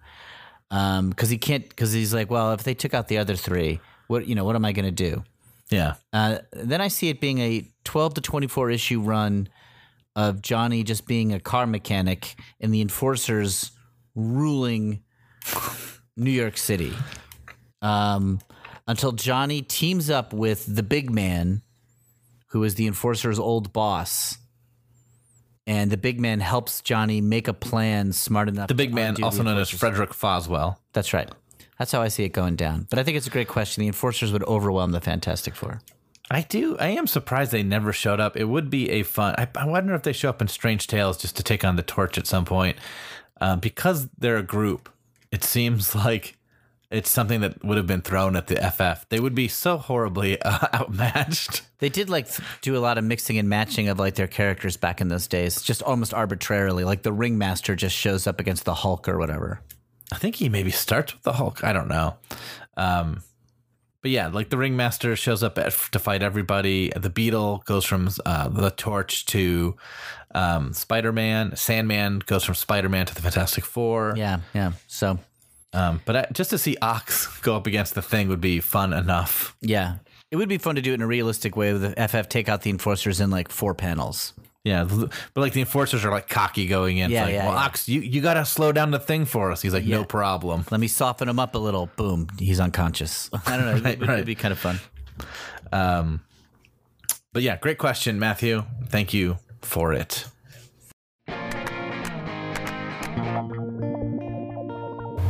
because he can't. Because he's like, well, if they took out the other three, what you know, what am I going to do? yeah, Uh, then I see it being a twelve to twenty-four issue run of Johnny just being a car mechanic and the enforcers ruling New York City. Um, until Johnny teams up with the big man, who is the enforcer's old boss. And the big man helps Johnny make a plan smart enough. the big man, also known as. Frederick Foswell. That's right. That's how I see it going down. But I think it's a great question. The enforcers would overwhelm the Fantastic Four. I do. I am surprised they never showed up. It would be a fun. I, I wonder if they show up in Strange Tales just to take on the torch at some point. Uh, because they're a group, it seems like it's something that would have been thrown at the FF. They would be so horribly uh, outmatched. They did like do a lot of mixing and matching of like their characters back in those days, just almost arbitrarily. Like the ringmaster just shows up against the Hulk or whatever. I think he maybe starts with the Hulk. I don't know. Um, but yeah, like the ringmaster shows up at, to fight everybody. The beetle goes from uh, the torch to um, Spider Man. Sandman goes from Spider Man to the Fantastic Four. Yeah, yeah. So Um, but I, just to see Ox go up against the thing would be fun enough. yeah, it would be fun to do it in a realistic way with the FF take out the enforcers in like four panels. Yeah, but like the enforcers are like cocky going in. Yeah, like, yeah, well, yeah. Ox, you, you got to slow down the thing for us. He's like, no problem. Let me soften him up a little. Boom, he's unconscious. I don't know. It would, right. be kind of fun. Um, But yeah, great question, Matthew. Thank you for it.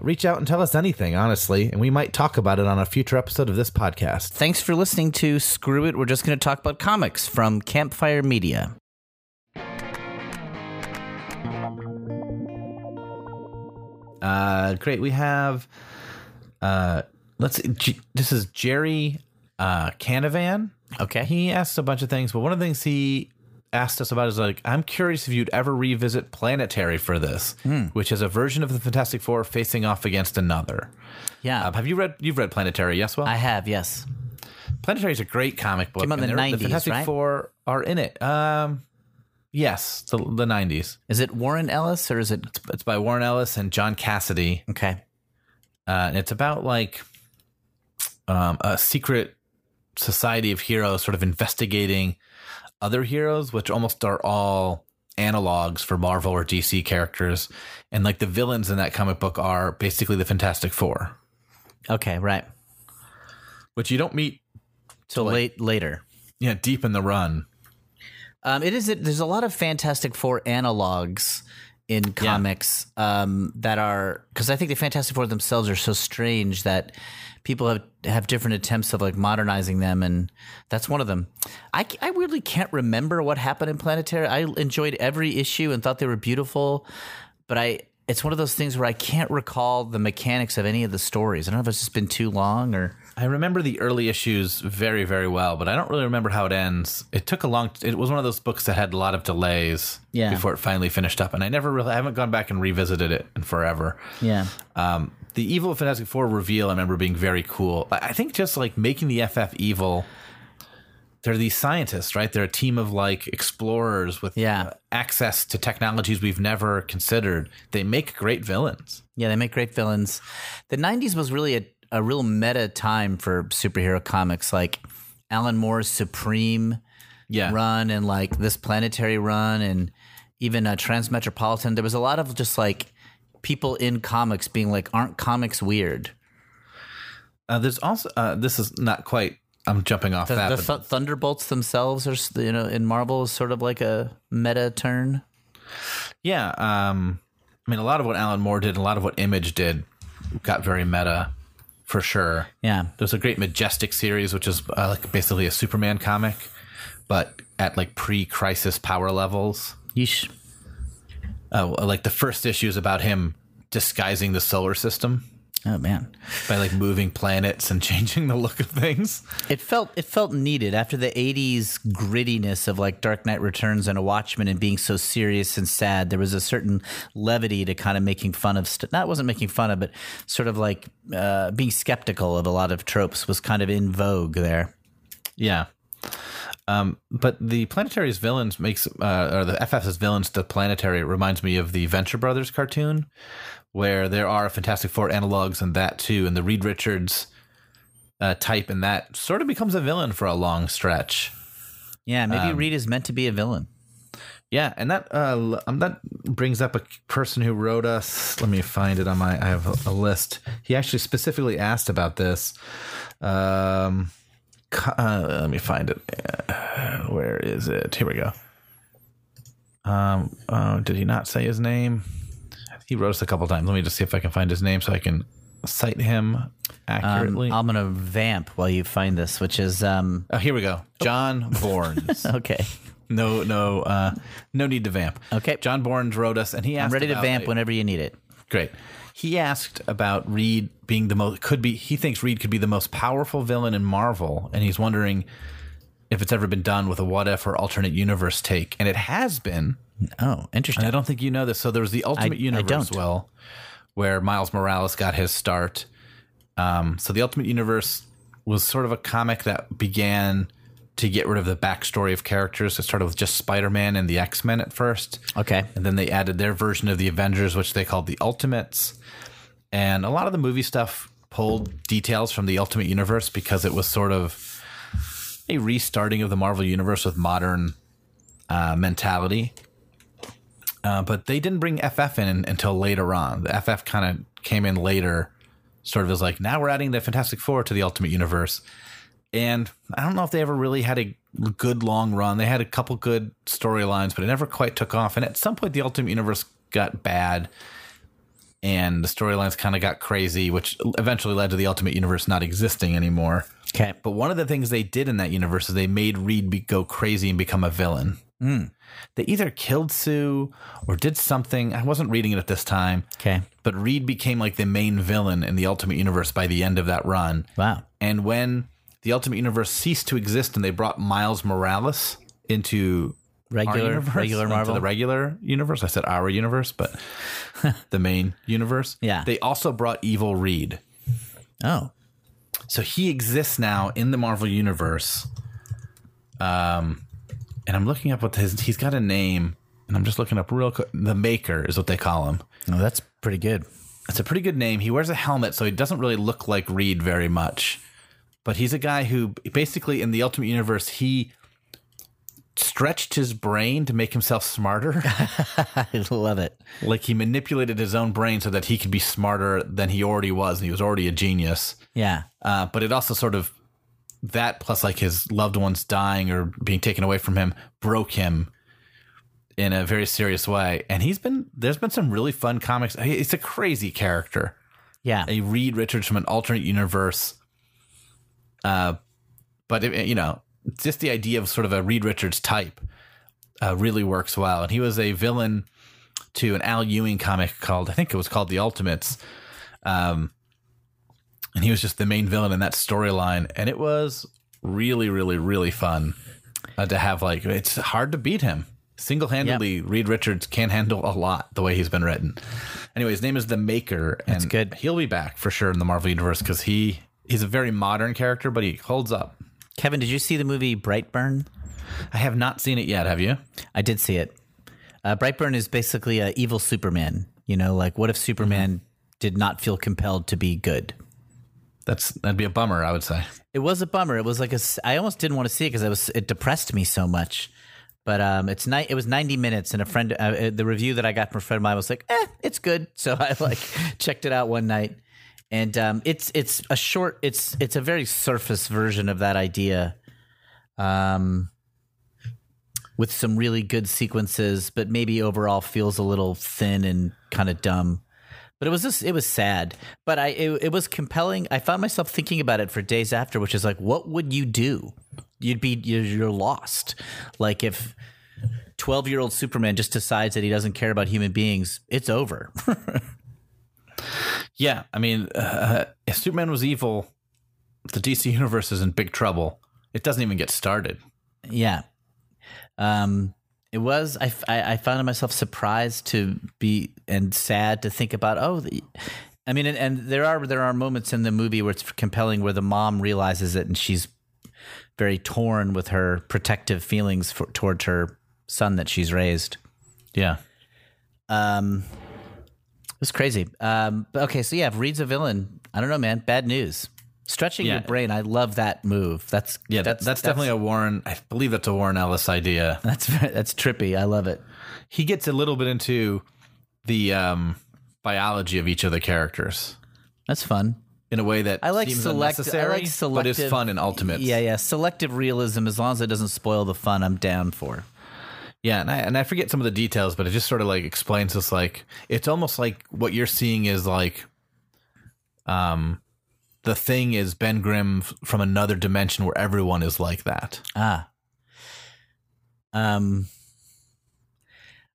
Reach out and tell us anything, honestly, and we might talk about it on a future episode of this podcast. Thanks for listening to Screw It. We're just going to talk about comics from Campfire Media. Uh, great. We have, uh, let's see, G- this is Jerry uh, Canavan. Okay. He asked a bunch of things, but one of the things he asked us about is like, I'm curious if you'd ever revisit Planetary for this, which is a version of the Fantastic Four facing off against another. Yeah. Um, have you read? You've read Planetary, yes? Well, I have, yes. Planetary is a great comic book. Came out in the they're- 90s, Fantastic right? Four are in it. Um, yes, the, the 90s. Is it Warren Ellis or is it. It's by Warren Ellis and John Cassaday. Okay. uh, and it's about like um, a secret society of heroes sort of investigating other heroes, which almost are all analogs for Marvel or DC characters. And like the villains in that comic book are basically the Fantastic Four, Okay, right. which you don't meet So late later. Yeah, deep in the run. Um, it is. There's a lot of Fantastic Four analogs in comics um, that are because I think the Fantastic Four themselves are so strange that people have have different attempts of like modernizing them, and that's one of them. I I really can't remember what happened in Planetary. I enjoyed every issue and thought they were beautiful, but I. It's one of those things where I can't recall the mechanics of any of the stories. I don't know if it's just been too long or I remember the early issues very, very well, but I don't really remember how it ends. It took a long. It was one of those books that had a lot of delays Yeah. before it finally finished up, and I never really. I haven't gone back and revisited it in forever. yeah. Um, the evil Fantastic Four reveal, I remember being very cool. I think just like making the FF evil. They're these scientists, right? They're a team of like explorers with Yeah. access to technologies we've never considered. They make great villains. Yeah, they make great villains. The 90s was really a, a real meta time for superhero comics, like Alan Moore's Supreme Yeah, run and like this planetary run and even uh, Transmetropolitan. There was a lot of just like people in comics being like, aren't comics weird? uh, there's also uh, this is not quite. I'm jumping off The, that. the Th- Thunderbolts themselves are, you know, in Marvel is sort of like a meta turn. Yeah, um, I mean, a lot of what Alan Moore did, a lot of what Image did, got very meta, for sure. Yeah. There's a great Majestic series, which is uh, like basically a Superman comic, but at like pre-crisis power levels. Yeesh. Uh, like the first issue is about him disguising the solar system Oh, man. by like moving planets and changing the look of things. It felt it felt needed after the '80s grittiness of like Dark Knight Returns and a Watchmen and being so serious and sad. There was a certain levity to kind of making fun of. St- not wasn't making fun of, but sort of like uh, being skeptical of a lot of tropes was kind of in vogue there. Yeah. Um, but the Planetary's villains makes, uh, or the FF's villains to Planetary reminds me of the Venture Brothers cartoon, where there are Fantastic Four analogs and that too, and the Reed Richards uh, type in that sort of becomes a villain for a long stretch. Yeah, maybe Um, Reed is meant to be a villain. Yeah, and that uh, um, that brings up a person who wrote us. Let me find it on my. I have a, a list. He actually specifically asked about this. Um, uh, let me find it. Uh, where is it? Here we go. Um, oh, did he not say his name? He wrote us a couple times. Let me just see if I can find his name so I can cite him Um, accurately. I'm gonna vamp while you find this, which is um oh, here we go. John Bournes. okay. no, no, uh, no need to vamp. Okay. John Bournes wrote us, and he asked. I'm ready to vamp a- whenever you need it. Great. He asked about Reed being the most could be he thinks Reed could be the most powerful villain in Marvel and he's wondering if it's ever been done with a what if or alternate universe take and it has been Oh, and interesting. I don't think you know this so there was the ultimate I universe don't. well where Miles Morales got his start um, so the ultimate universe was sort of a comic that began to get rid of the backstory of characters it started with just Spider-Man and the X-Men at first Okay. and then they added their version of the Avengers, which they called the Ultimates. And a lot of the movie stuff pulled details from the Ultimate Universe because it was sort of a restarting of the Marvel Universe with modern uh, mentality. Uh, but they didn't bring FF in until later on. The FF kind of came in later, sort of as like, now we're adding the Fantastic Four to the Ultimate Universe. And I don't know if they ever really had a good long run. They had a couple good storylines, but it never quite took off. And at some point, the Ultimate Universe got bad, and the storylines kind of got crazy, which eventually led to the Ultimate Universe not existing anymore. Okay. But one of the things they did in that universe is they made Reed be, go crazy and become a villain. They either killed Sue or did something. I wasn't reading it at this time. Okay. But Reed became like the main villain in the Ultimate Universe by the end of that run. Wow. And when the Ultimate Universe ceased to exist and they brought Miles Morales into Regular universe, regular Marvel. the regular universe. I said our universe, but the main universe. Yeah. They also brought Evil Reed. oh. So he exists now in the Marvel universe. Um, and I'm looking up what his. He's got a name, and I'm just looking up real quick. The Maker is what they call him. Oh, that's pretty good. It's a pretty good name. He wears a helmet, so he doesn't really look like Reed very much. But he's a guy who basically in the Ultimate Universe he stretched his brain to make himself smarter. I love it. like he manipulated his own brain so that he could be smarter than he already was, and he was already a genius. Yeah. Uh, but it also sort of that plus like his loved ones dying or being taken away from him broke him in a very serious way. And he's been there's been some really fun comics. It's a crazy character. Yeah. A Reed Richards from an alternate universe. Uh, but it, you know, just the idea of sort of a Reed Richards type uh, really works well. And he was a villain to an Al Ewing comic called I think it was called The Ultimates. Um, and he was just the main villain in that storyline, and it was really, really, really fun uh, to have. Like, it's hard to beat him single handedly. Reed Richards can handle a lot the way he's been written. Anyway, his name is the Maker, and That's good. He'll be back for sure in the Marvel universe because he he's a very modern character, but he holds up. Kevin, did you see the movie Brightburn? I have not seen it yet. Have you? I did see it. Uh, Brightburn is basically a evil Superman. You know, like what if Superman did not feel compelled to be good? That's that'd be a bummer. I would say. It was a bummer. It was like a. I almost didn't want to see it because it was. It depressed me so much. But um, it's ni- It was ninety minutes, and a friend. Uh, uh, the review that I got from a friend of mine was like, "Eh, it's good." So I like checked it out one night, and um, it's it's a short. It's it's a very surface version of that idea, um, with some really good sequences, but maybe overall feels a little thin and kind of dumb. But it was just it was sad, but I it, it was compelling. I found myself thinking about it for days after, which is like, what would you do? You'd be you're, you're lost. Like if twelve year old Superman just decides that he doesn't care about human beings, it's over. Yeah, I mean, uh, if Superman was evil, the DC universe is in big trouble. It doesn't even get started. yeah. Um. It was. I, I found myself surprised to be and sad to think about. Oh, the, I mean, and, and there are there are moments in the movie where it's compelling where the mom realizes it and she's very torn with her protective feelings for, towards her son that she's raised. Yeah. Um, it was crazy. Um, okay, so yeah, if Reed's a villain, I don't know, man. Bad news. Stretching Yeah. your brain. I love that move. That's Yeah, that's, that's definitely a Warren. I believe that's a Warren Ellis idea. that's that's trippy. I love it. He gets a little bit into the um, biology of each of the characters That's fun. in a way that I like seems select- I unnecessary, like but is fun and ultimate. Yeah, yeah. Selective realism, as long as it doesn't spoil the fun, I'm down for. Yeah, and I, and I forget some of the details, but it just sort of like explains this. Like it's almost like what you're seeing is like, um, the thing is Ben Grimm from another dimension where everyone is like that. Ah. Um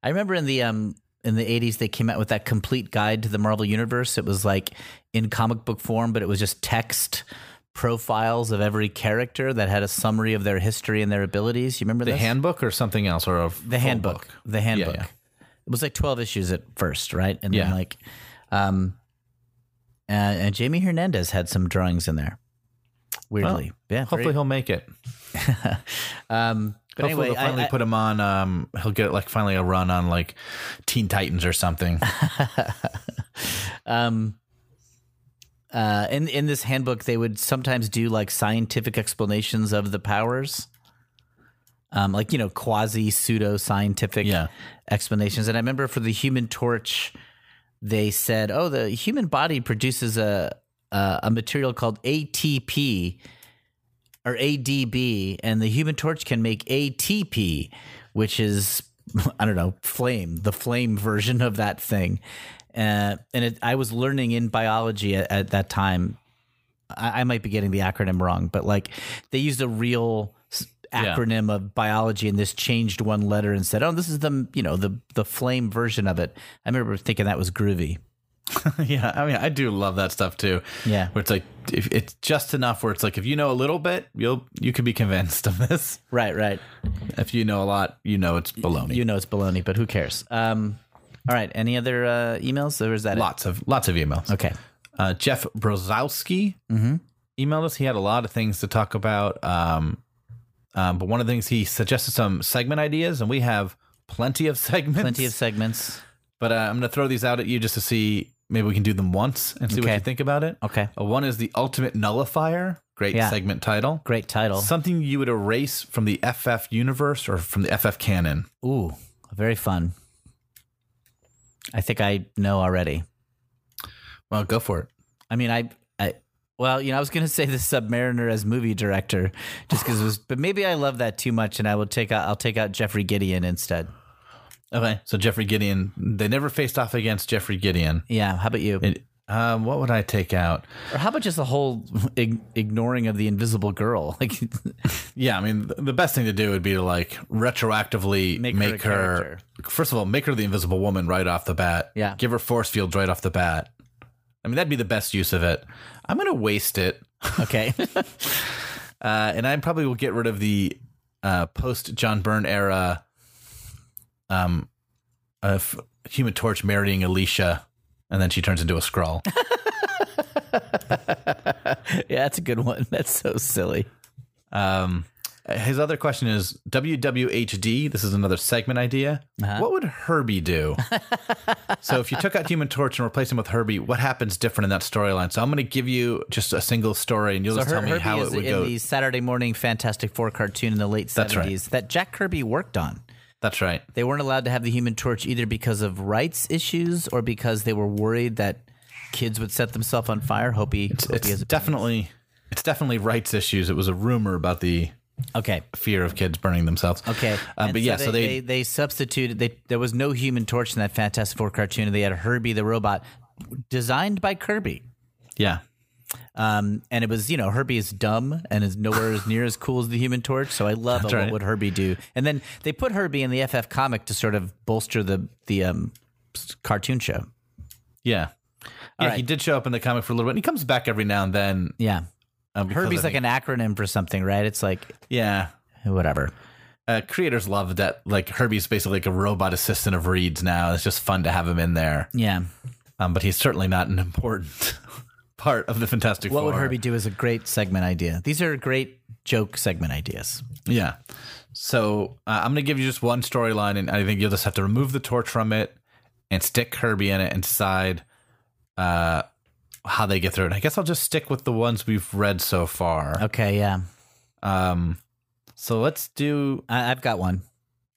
I remember in the um in the 80s they came out with that complete guide to the Marvel universe. It was like in comic book form, but it was just text profiles of every character that had a summary of their history and their abilities. You remember The this? handbook or something else, or a the handbook. The handbook. yeah. It was like 12 issues at first, right? And Yeah. then like um uh, and Jamie Hernandez had some drawings in there. Weirdly. yeah. Hopefully very- he'll make it. um but Hopefully anyway, they'll finally I- I- put him on. Um, he'll get like finally a run on like Teen Titans or something. um uh in in this handbook they would sometimes do like scientific explanations of the powers um like you know quasi pseudo scientific Yeah. explanations and i remember for the human torch they said oh the human body produces a a, a material called atp or adb and the human torch can make atp which is i don't know flame the flame version of that thing uh, and it, I was learning in biology at, at that time. I, I might be getting the acronym wrong, but like they used a real s- Yeah. acronym of biology, and this changed one letter and said, "Oh, this is the you know the the flame version of it." I remember thinking that was groovy. yeah, I mean, I do love that stuff too. Yeah. where it's like if it's just enough where it's like if you know a little bit, you'll you could be convinced of this. Right, right. If you know a lot, you know it's baloney. You know it's baloney, but who cares? Um, all right. Any other uh, emails, or is that it? lots of lots of emails. Okay. Uh, Jeff Brozowski emailed us. He had a lot of things to talk about. Um, um, but one of the things he suggested some segment ideas, and we have plenty of segments. Plenty of segments. But uh, I'm going to throw these out at you just to see maybe we can do them once and see what you think about it. Okay. Uh, one is the ultimate nullifier. Great Yeah. segment title. Great title. Something you would erase from the FF universe or from the FF canon. Ooh, very fun. I think I know already. Well, go for it. I mean, I, well, you know, I was going to say the Submariner as movie director, just because it was, but maybe I love that too much, and I will take out, I'll take out Jeffrey Gideon instead. Okay. So Jeffrey Gideon, they never faced off against Jeffrey Gideon. Yeah. How about you? It, um, what would I take out? or how about just the whole ig- ignoring of the Invisible Girl? Like, Yeah, I mean, the best thing to do would be to like retroactively Make make, her her. First of all, make her the Invisible Woman right off the bat. Yeah. give her force fields right off the bat. I mean, that'd be the best use of it. I'm gonna waste it, okay, uh, and I probably will get rid of the uh, post John Byrne era, um, of Human Torch marrying Alicia, and then she turns into a Skrull. yeah, that's a good one. That's so silly. Um, his other question is WWHD. This is another segment idea. Uh-huh. What would Herbie do? so if you took out Human Torch and replaced him with Herbie, what happens different in that storyline? So I'm going to give you just a single story, and you'll So just Her- tell me Herbie how it would in go. the Saturday morning Fantastic Four cartoon in the late That's right. that Jack Kirby worked on. That's right. They weren't allowed to have the Human Torch either because of rights issues or because they were worried that kids would set themselves on fire. Hope he, hope It's definitely it's definitely rights issues. It was a rumor about the okay. fear of kids burning themselves. Okay, uh, but yeah, so they, they they substituted. They there was no Human Torch in that Fantastic Four cartoon. They had Herbie the robot, designed by Kirby. yeah. Um, and it was, you know, Herbie is dumb and is nowhere as near as cool as the Human Torch. So I love a, right. what would Herbie do. And then they put Herbie in the FF comic to sort of bolster the the um, cartoon show. Yeah. Yeah, right. he did show up in the comic for a little bit. And he comes back every now and then. Yeah, um, Herbie's like an acronym for something, right? It's like yeah. whatever. uh, creators love that. Like Herbie's basically like a robot assistant of Reed's now. It's just fun to have him in there. Yeah. Um, but he's certainly not an important part of the Fantastic What Four. would Herbie do is a great segment idea. These are great joke segment ideas. Yeah. So uh, I'm going to give you just one storyline, and I think you'll just have to remove the torch from it and stick Herbie in it and decide uh, how they get through it. I guess I'll just stick with the ones we've read so far. Okay, yeah. Um, so let's do. I, I've got one.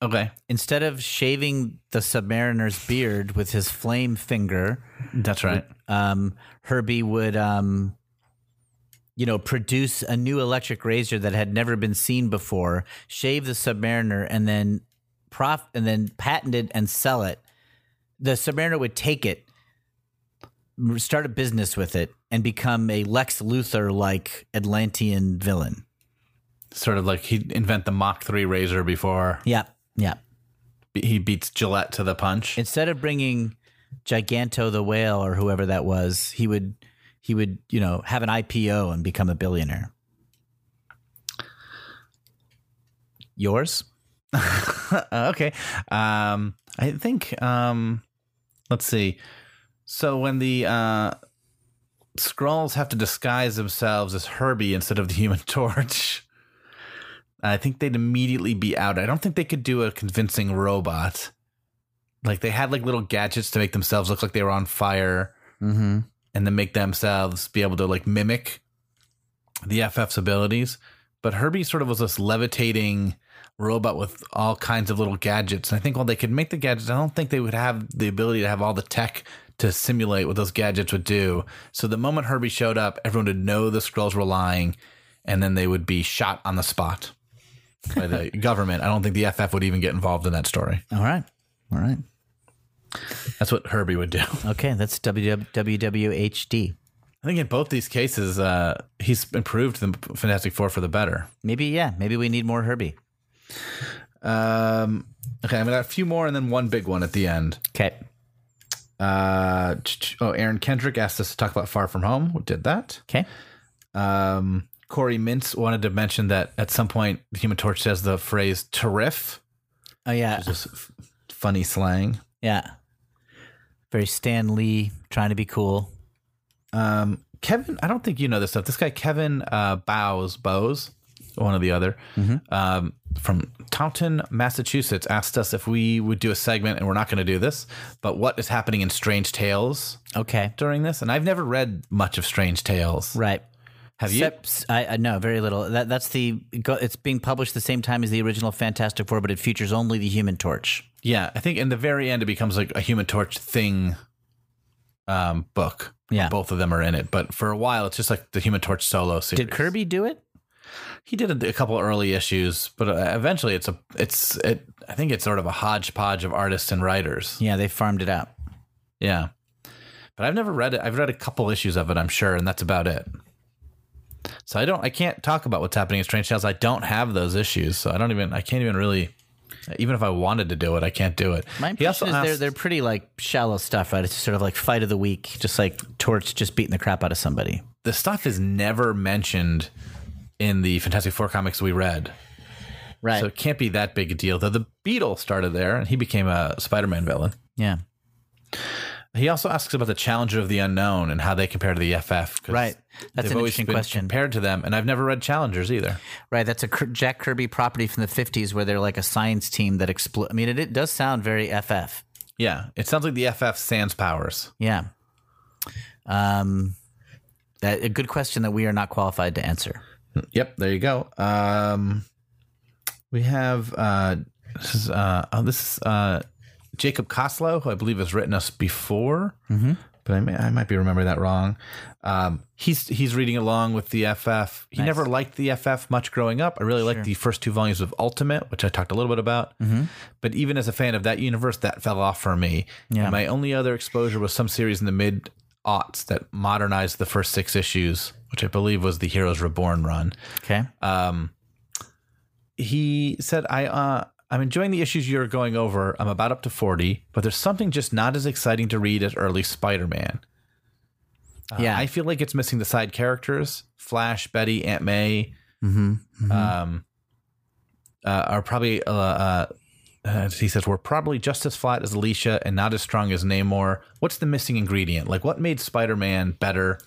Okay, Instead of shaving the Submariner's beard with his flame finger, that's right. um, Herbie would, um, you know, produce a new electric razor that had never been seen before, shave the Submariner, and then prof and then patent it and sell it. The Submariner would take it, start a business with it, and become a Lex Luthor like Atlantean villain. Sort of like he'd invent the Mach three razor before Yeah, yeah. he beats Gillette to the punch. instead of bringing Giganto the whale or whoever that was, he would he would you know have an IPO and become a billionaire. Yours? Okay. Um, I think. Um, let's see. So when the uh, Skrulls have to disguise themselves as Herbie instead of the Human Torch, I think they'd immediately be out. I don't think they could do a convincing robot. Like they had like little gadgets to make themselves look like they were on fire, Mm-hmm. and then make themselves be able to like mimic the FF's abilities. But Herbie sort of was this levitating robot with all kinds of little gadgets. And I think while they could make the gadgets, I don't think they would have the ability to have all the tech to simulate what those gadgets would do. So the moment Herbie showed up, everyone would know the Skrulls were lying, and then they would be shot on the spot by the government. I don't think the FF would even get involved in that story. All right, all right. That's what Herbie would do. Okay, that's WWHD. I think in both these cases, uh, he's improved the Fantastic Four for the better. Maybe yeah, maybe we need more Herbie. Um, okay, I'm gonna have a few more and then one big one at the end. Okay. Uh, oh, Aaron Kendrick asked us to talk about Far From Home. We did that. Okay. Um, Corey Mintz wanted to mention that at some point, the Human Torch says the phrase "terriff," Oh yeah, just f- funny slang. yeah. Very Stan Lee trying to be cool. Um, Kevin, I don't think you know this stuff. This guy Kevin uh, Bows Bowes, one or the other, um, from Taunton, Massachusetts, asked us if we would do a segment, and we're not going to do this, but what is happening in Strange Tales Okay. during this? And I've never read much of Strange Tales. Right. Have you? Except, I, I no, very little. That that's the it's being published the same time as the original Fantastic Four, but it features only the Human Torch. Yeah, I think in the very end it becomes like a Human Torch thing um, book. Yeah. both of them are in it, but for a while it's just like the Human Torch solo series. Did Kirby do it? He did a, a couple early issues, but uh, eventually it's a it's it. I think it's sort of a hodgepodge of artists and writers. Yeah, they farmed it out. Yeah, but I've never read it. I've read a couple issues of it, I'm sure, and that's about it. So I don't. I can't talk about what's happening in Strange Tales. I don't have those issues, so I don't even. I can't even really. Even if I wanted to do it, I can't do it. My also impression is they're they're pretty like shallow stuff, right? It's sort of like fight of the week, just like Torch just beating the crap out of somebody. the stuff is never mentioned in the Fantastic Four comics we read. Right. So it can't be that big a deal. Though the Beetle started there and he became a Spider Man villain. yeah. He also asks about the Challenger of the Unknown and how they compare to the FF. Right. That's an interesting question. Compared to them, and I've never read Challengers either. Right. That's a Jack Kirby property from the 50s where they're like a science team that explode. I mean, it, it does sound very FF. Yeah, it sounds like the FF sans powers. Yeah. Um, that a good question that we are not qualified to answer. Yep, there you go. Um, we have uh, this is uh, oh, this is uh, Jacob Koslow, who I believe has written us before, mm-hmm. but I, may, I might be remembering that wrong. Um, he's he's reading along with the FF. He Nice. never liked the FF much growing up. I really liked the first two volumes of Ultimate, which I talked a little bit about. Mm-hmm. But even as a fan of that universe, that fell off for me. Yeah. And my only other exposure was some series in the mid aughts that modernized the first six issues, which I believe was the Heroes Reborn run Okay. he said, "I uh, I'm enjoying the issues you're going over. I'm about up to 40, but there's something just not as exciting to read as early Spider-Man. Uh, Yeah. I feel like it's missing the side characters. Flash, Betty, Aunt May, Mm-hmm. um, uh, are probably. Uh, uh, uh, he says we're probably just as flat as Alicia and not as strong as Namor. What's the missing ingredient? Like, what made Spider-Man better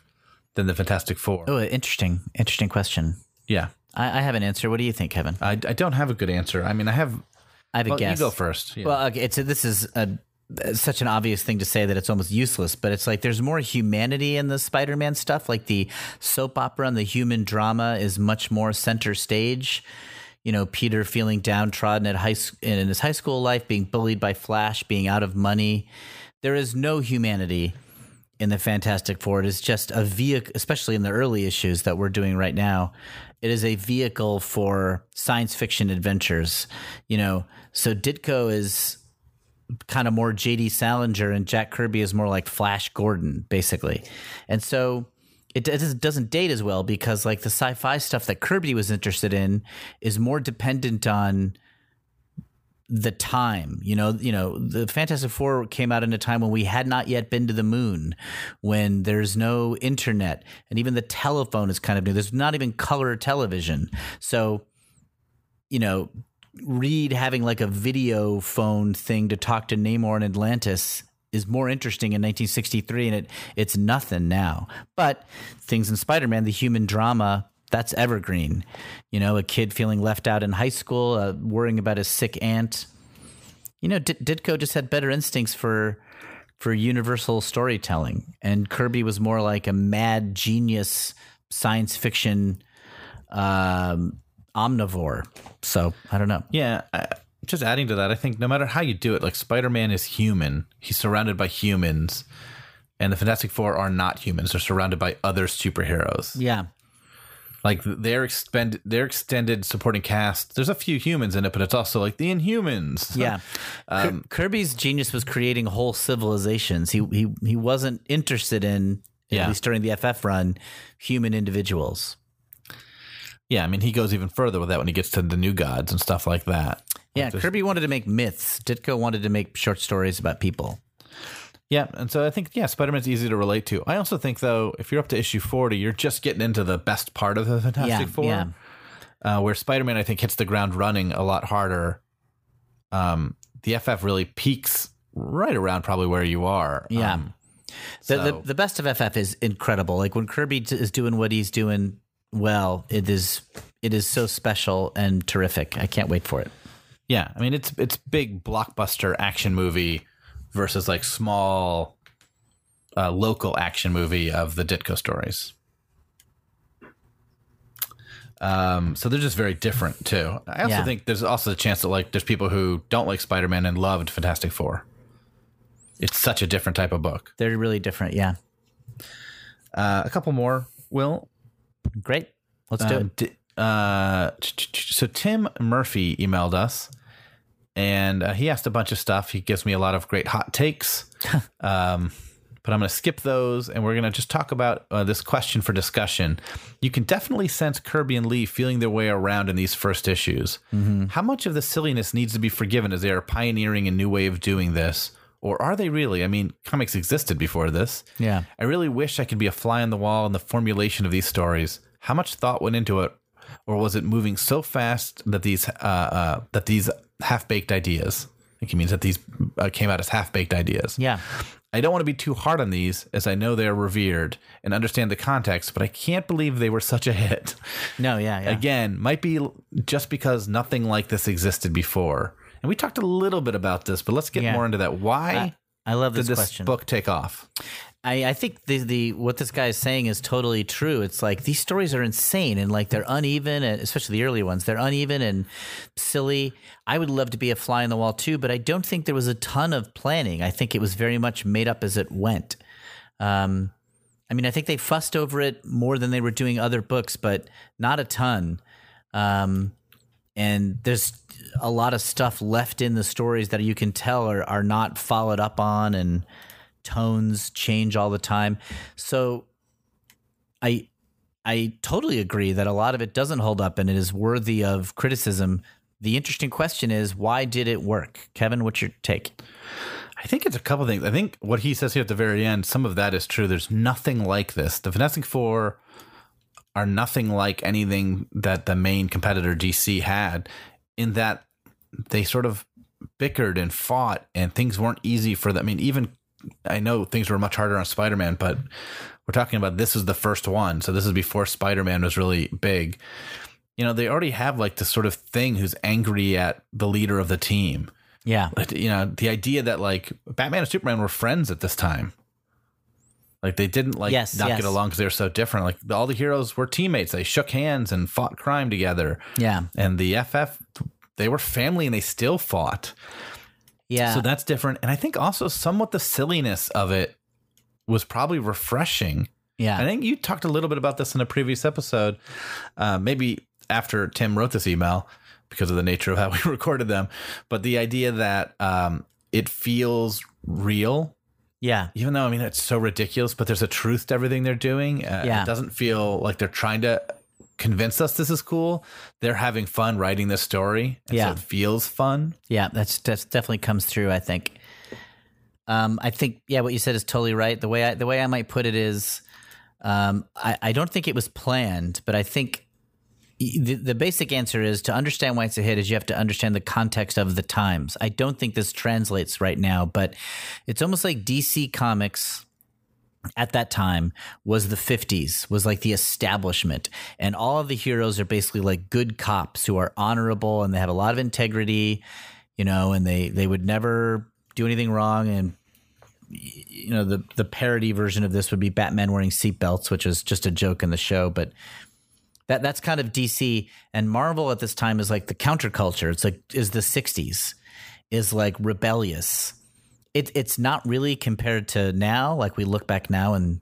than the Fantastic Four? Oh, interesting. Interesting question. Yeah, I, I have an answer. What do you think, Kevin? I, I don't have a good answer. I mean, I have. I have a Well, you go first. Yeah. Well, okay, it's a, this is a such an obvious thing to say that it's almost useless, but it's like there's more humanity in the Spider-Man stuff. Like the soap opera and the human drama is much more center stage. You know, Peter feeling downtrodden at high in his high school life, being bullied by Flash, being out of money. There is no humanity in the Fantastic Four. It is just a vehicle, especially in the early issues that we're doing right now. It is a vehicle for science fiction adventures. You know, so Ditko is kind of more JD Salinger and Jack Kirby is more like Flash Gordon, basically. And so it, it doesn't date as well because like the sci-fi stuff that Kirby was interested in is more dependent on the time you know you know the fantastic four came out in a time when we had not yet been to the moon when there's no internet and even the telephone is kind of new there's not even color television so you know Reed having like a video phone thing to talk to Namor in Atlantis is more interesting in 1963 and it it's nothing now. But things in Spider-Man, the human drama, that's evergreen. You know, a kid feeling left out in high school, uh, worrying about his sick aunt. You know, D- Ditko just had better instincts for for universal storytelling, and Kirby was more like a mad genius science fiction um, omnivore. So I don't know. Yeah. I, just adding to that, I think no matter how you do it, like Spider Man is human. He's surrounded by humans, and the Fantastic Four are not humans. They're surrounded by other superheroes. Yeah. Like their expend their extended supporting cast. There's a few humans in it, but it's also like the Inhumans. Yeah. Um, Kirby's genius was creating whole civilizations. He he he wasn't interested in Yeah. at least during the FF run human individuals. Yeah, I mean, he goes even further with that when he gets to the new gods and stuff like that. Yeah, Kirby wanted to make myths. Ditko wanted to make short stories about people. Yeah, and so I think yeah, Spider Man's easy to relate to. I also think though, if you're up to issue forty, you're just getting into the best part of the Fantastic Yeah, Four. yeah. Uh, where Spider Man I think hits the ground running a lot harder. Um, the FF really peaks right around probably where you are. Yeah. Um, The, so- the the best of FF is incredible. Like when Kirby t- is doing what he's doing well, it is it is so special and terrific. I can't wait for it. yeah, I mean it's it's big blockbuster action movie versus like small uh, local action movie of the Ditko stories. Um, so they're just very different too. I also Yeah. think there's also a chance that like there's people who don't like Spider Man and loved Fantastic Four. It's such a different type of book. They're really different. Yeah. Uh, a couple more, Will. Great. Let's do Um, it. di- uh, so Tim Murphy emailed us, and uh, he asked a bunch of stuff. He gives me a lot of great hot takes, um, but I'm going to skip those, and we're going to just talk about uh, this question for discussion. You can definitely sense Kirby and Lee feeling their way around in these first issues. How much of the silliness needs to be forgiven as they are pioneering a new way of doing this? Or are they really? I mean, comics existed before this. Yeah. I really wish I could be a fly on the wall in the formulation of these stories. How much thought went into it, or was it moving so fast that these uh, uh, that these half baked ideas? I think he means that these uh, came out as half baked ideas. Yeah. I don't want to be too hard on these, as I know they are revered and understand the context, but I can't believe they were such a hit. No. Yeah. Yeah. Again, might be just because nothing like this existed before. And we talked a little bit about this, but let's get Yeah. more into that. Why I love did this, this question. book take off? I, I think the the what this guy is saying is totally true. It's like these stories are insane and like they're uneven, especially the early ones. They're uneven and silly. I would love to be a fly on the wall too, but I don't think there was a ton of planning. I think it was very much made up as it went. Um, I mean, I think they fussed over it more than they were doing other books, but not a ton. Um, and there's a lot of stuff left in the stories that you can tell are, are not followed up on and tones change all the time so i i totally agree that a lot of it doesn't hold up and it is worthy of criticism the interesting question is why did it work kevin what's your take I think it's a couple things. I think what he says here at the very end, some of that is true. There's nothing like this. The Fantastic Four are nothing like anything that the main competitor DC had, in that they sort of bickered and fought, and things weren't easy for them. I mean, even I know things were much harder on Spider Man, but we're talking about this is the first one, so this is before Spider Man was really big. You know, they already have like this sort of thing who's angry at the leader of the team. Yeah. You know, the idea that like Batman and Superman were friends at this time. Like they didn't like Yes, not yes. get along because they were so different. Like all the heroes were teammates. They shook hands and fought crime together. Yeah. And the FF, they were family and they still fought. Yeah. So that's different. And I think also somewhat the silliness of it was probably refreshing. yeah. I think you talked a little bit about this in a previous episode, uh, maybe after Tim wrote this email because of the nature of how we recorded them. But the idea that um, it feels real, yeah. even though I mean it's so ridiculous, but there's a truth to everything they're doing. Uh, Yeah. It doesn't feel like they're trying to convince us this is cool. They're having fun writing this story. And Yeah. So it feels fun. Yeah, that's that's definitely comes through. I think. Um, I think yeah, what you said is totally right. The way I the way I might put it is, um, I I don't think it was planned, but I think the the basic answer is to understand why it's a hit is you have to understand the context of the times. I don't think this translates right now, but it's almost like DC Comics at that time was the 50s was like the establishment. And all of the heroes are basically like good cops who are honorable and they have a lot of integrity you know and they they would never do anything wrong. And you know the the parody version of this would be Batman wearing seatbelts which is just a joke in the show but that that's kind of DC and Marvel at this time is like the counterculture. It's like is the 60s is like rebellious it, it's not really compared to now. Like we look back now and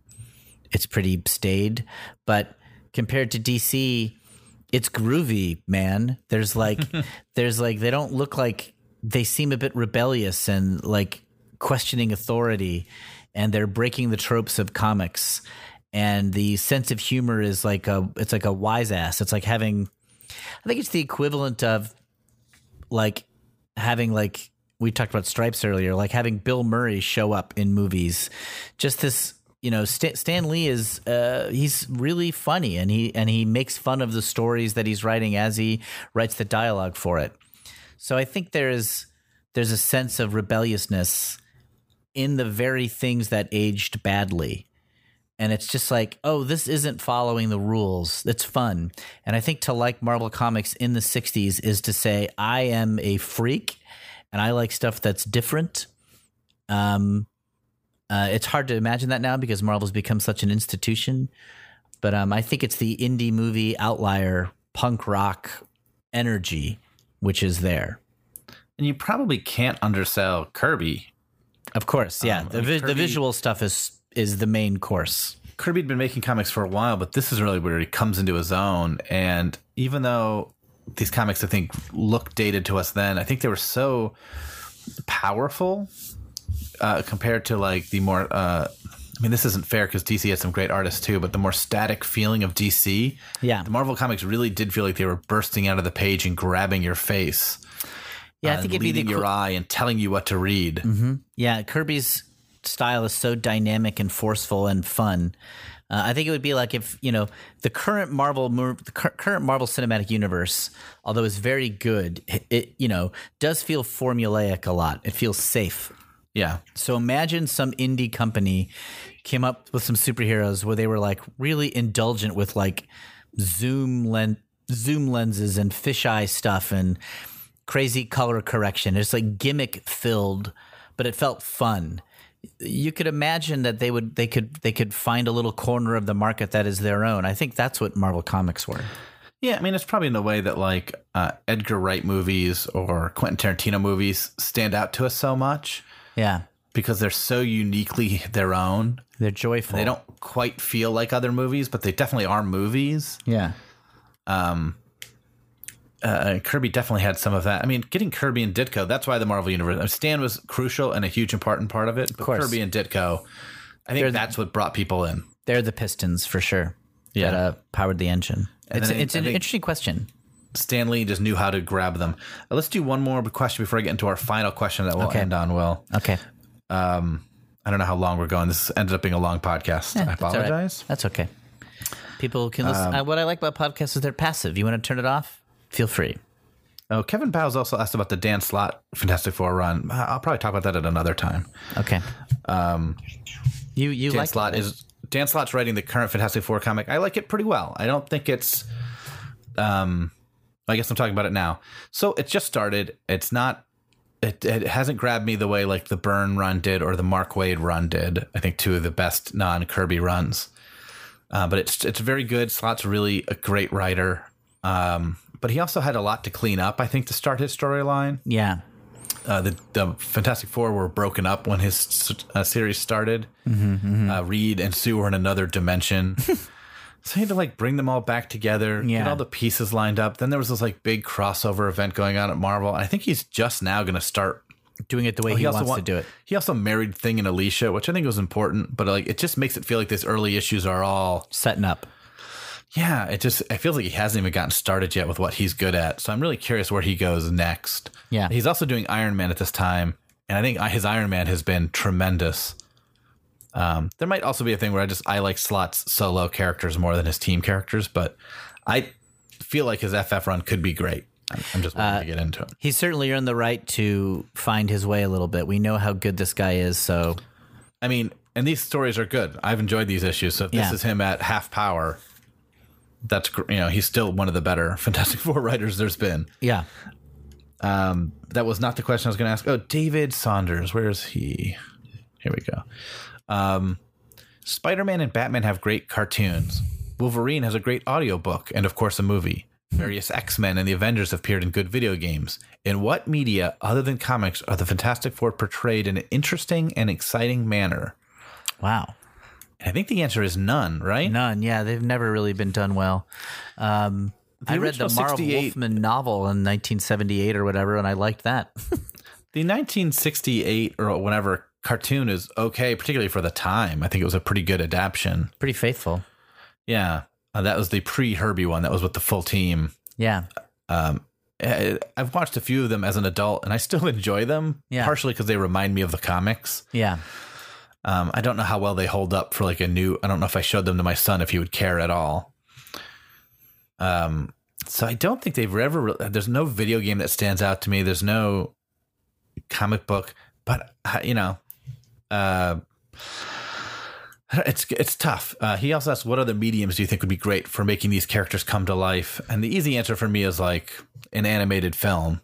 it's pretty staid, but compared to DC, it's groovy, man. There's like, there's like, they don't look like they seem a bit rebellious and like questioning authority and they're breaking the tropes of comics. And the sense of humor is like a, it's like a wise ass. It's like having, I think it's the equivalent of like having like we talked about stripes earlier like having bill murray show up in movies just this you know Stan, Stan Lee is uh, he's really funny and he and he makes fun of the stories that he's writing as he writes the dialogue for it so i think there's there's a sense of rebelliousness in the very things that aged badly and it's just like, oh, this isn't following the rules. It's fun. And I think to like Marvel Comics in the 60s is to say, I am a freak and I like stuff that's different. Um, uh, it's hard to imagine that now because Marvel's become such an institution. But um, I think it's the indie movie outlier punk rock energy, which is there. And you probably can't undersell Kirby. Of course, yeah. Um, the, vi- the visual stuff is is the main course. Kirby'd been making comics for a while, but this is really where he comes into his own. And even though these comics, I think, look dated to us then, I think they were so powerful uh, compared to like the more. Uh, I mean, this isn't fair because DC had some great artists too, but the more static feeling of DC, Yeah. the Marvel comics really did feel like they were bursting out of the page and grabbing your face, Yeah, I think it'd be the your eye and telling you what to read. Yeah, Kirby's style is so dynamic and forceful and fun. Uh, I think it would be like if you know the current Marvel, the current Marvel Cinematic Universe, although it's very good, it, it you know does feel formulaic a lot. It feels safe. Yeah, So imagine some indie company came up with some superheroes where they were like really indulgent with like zoom len- zoom lenses and fisheye stuff and crazy color correction. It's like gimmick filled, but it felt fun. You could imagine that they would they could they could find a little corner of the market that is their own. I think that's what Marvel Comics were. Yeah, I mean, it's probably in the way that like uh, Edgar Wright movies or Quentin Tarantino movies stand out to us so much Yeah. because they're so uniquely their own. They're joyful. They don't quite feel like other movies, but they definitely are movies. Yeah. Uh, Kirby definitely had some of that. I mean, getting Kirby and Ditko, that's why the Marvel Universe. I mean, Stan was crucial and a huge important part of it. But course. Kirby and Ditko, I think the- that's what brought people in. They're the pistons for sure. Yeah. That uh, powered the engine. And It's, I- it's I an interesting question. Stan Lee just knew how to grab them. Uh, let's do one more question before I get into our final question that we'll Okay. end on, Will. Okay. I don't know how long we're going. This ended up being a long podcast. I That's all right. apologize. That's okay. People can listen. uh, what I like about podcasts is they're passive. You want to turn it off? Feel free. Oh, Kevin Bowes also asked about the Dan Slott Fantastic Four run. I'll probably talk about that at another time. Okay. Um, you you Dan like Slott is Dan Slott's writing the current Fantastic Four comic. I like it pretty well. I don't think it's. Um, I guess I'm talking about it now. So it just started. It's not it, it hasn't grabbed me the way like the Byrne run did or the Mark Waid run did. I think two of the best non Kirby runs. Uh, but it's it's very good. Slott's really a great writer. Um, but he also had a lot to clean up. I think to start his storyline. Yeah. Uh, the, the Fantastic Four were broken up when his uh, series started. Uh, Reed and Sue were in another dimension. so he had to like bring them all back together, Yeah. get all the pieces lined up. Then there was this like big crossover event going on at Marvel. And I think he's just now going to start. Doing it the way he, wants wa- to do it. He also married Thing and Alicia, which I think was important. But like, it just makes it feel like these early issues are all Setting up. Yeah. It just it feels like he hasn't even gotten started yet with what he's good at. So I'm really curious where he goes next. Yeah. He's also doing Iron Man at this time, and I think his Iron Man has been tremendous. Um, there might also be a thing where I just I like Slott's solo characters more than his team characters, but I feel like his FF run could be great. I'm, I'm just wanting to get into it. He's certainly earned the right to find his way a little bit. We know how good this guy is, so I mean, and these stories are good. I've enjoyed these issues. So if this Yeah. is him at half power, that's you know he's still one of the better Fantastic Four writers there's been. yeah. Um, that was not the question I was going to ask. Oh, David Saunders, where is he? Here we go. Um, Spider Man and Batman have great cartoons. Wolverine has a great audiobook and, of course, a movie. Various X Men and the Avengers have appeared in good video games. In what media, other than comics, are the Fantastic Four portrayed in an interesting and exciting manner? Wow. I think the answer is none, right? None. Yeah, they've never really been done well. Um, I read the Marv 68 Wolfman novel in 1978 or whatever, and I liked that. The 1968 or whenever cartoon is okay, particularly for the time. I think it was a pretty good adaptation. Pretty faithful. Yeah, uh, that was the pre Herbie one. That was with the full team. Yeah. Uh, I've watched a few of them as an adult, and I still enjoy them. Yeah. partially because they remind me of the comics. Yeah. Um, I don't know how well they hold up for like a new. I don't know if I showed them to my son if he would care at all. Um, so I don't think they've ever. re- There's no video game that stands out to me. There's no comic book, but uh, you know, uh, it's it's tough. Uh, he also asked, "What other mediums do you think would be great for making these characters come to life?" And the easy answer for me is like an animated film.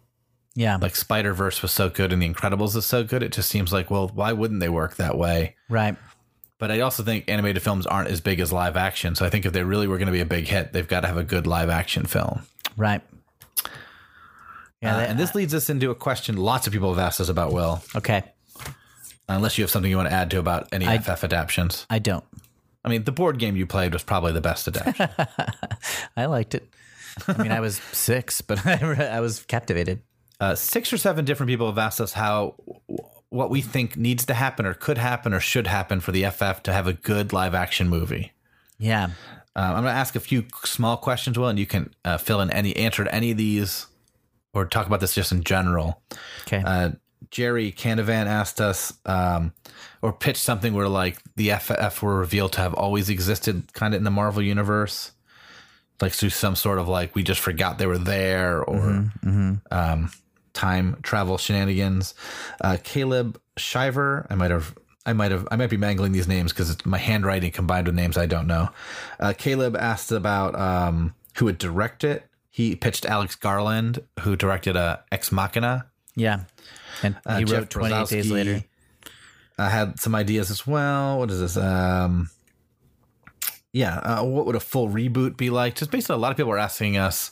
Yeah. Like Spider Verse was so good, and The Incredibles is so good. It just seems like, well, why wouldn't they work that way? right. But I also think animated films aren't as big as live action. So I think if they really were going to be a big hit, they've got to have a good live action film. Right. Yeah. Uh, and this leads us into a question lots of people have asked us about Will, okay. unless you have something you want to add to about any I- FF adaptations. I don't. I mean, the board game you played was probably the best adaptation. I liked it. I mean, I was six, but I, I was captivated. Uh, six or seven different people have asked us how what we think needs to happen or could happen or should happen for the FF to have a good live action movie. Yeah. Um, I'm going to ask a few small questions, Will, and you can uh, fill in any answer to any of these or talk about this just in general. Okay. Uh, Jerry Canavan asked us um, or pitched something where like the FF were revealed to have always existed kind of in the Marvel universe. Like through some sort of like we just forgot they were there or Um, time travel shenanigans. Uh, Caleb Shiver, I might have. I might have. I might be mangling these names because it's my handwriting combined with names I don't know. Uh, Caleb asked about um, who would direct it. He pitched Alex Garland, who directed uh, Ex Machina. yeah. And he Uh, wrote 28 days later. I had some ideas as well. What is this? Um, yeah, uh, what would a full reboot be like? Just basically, a lot of people are asking us,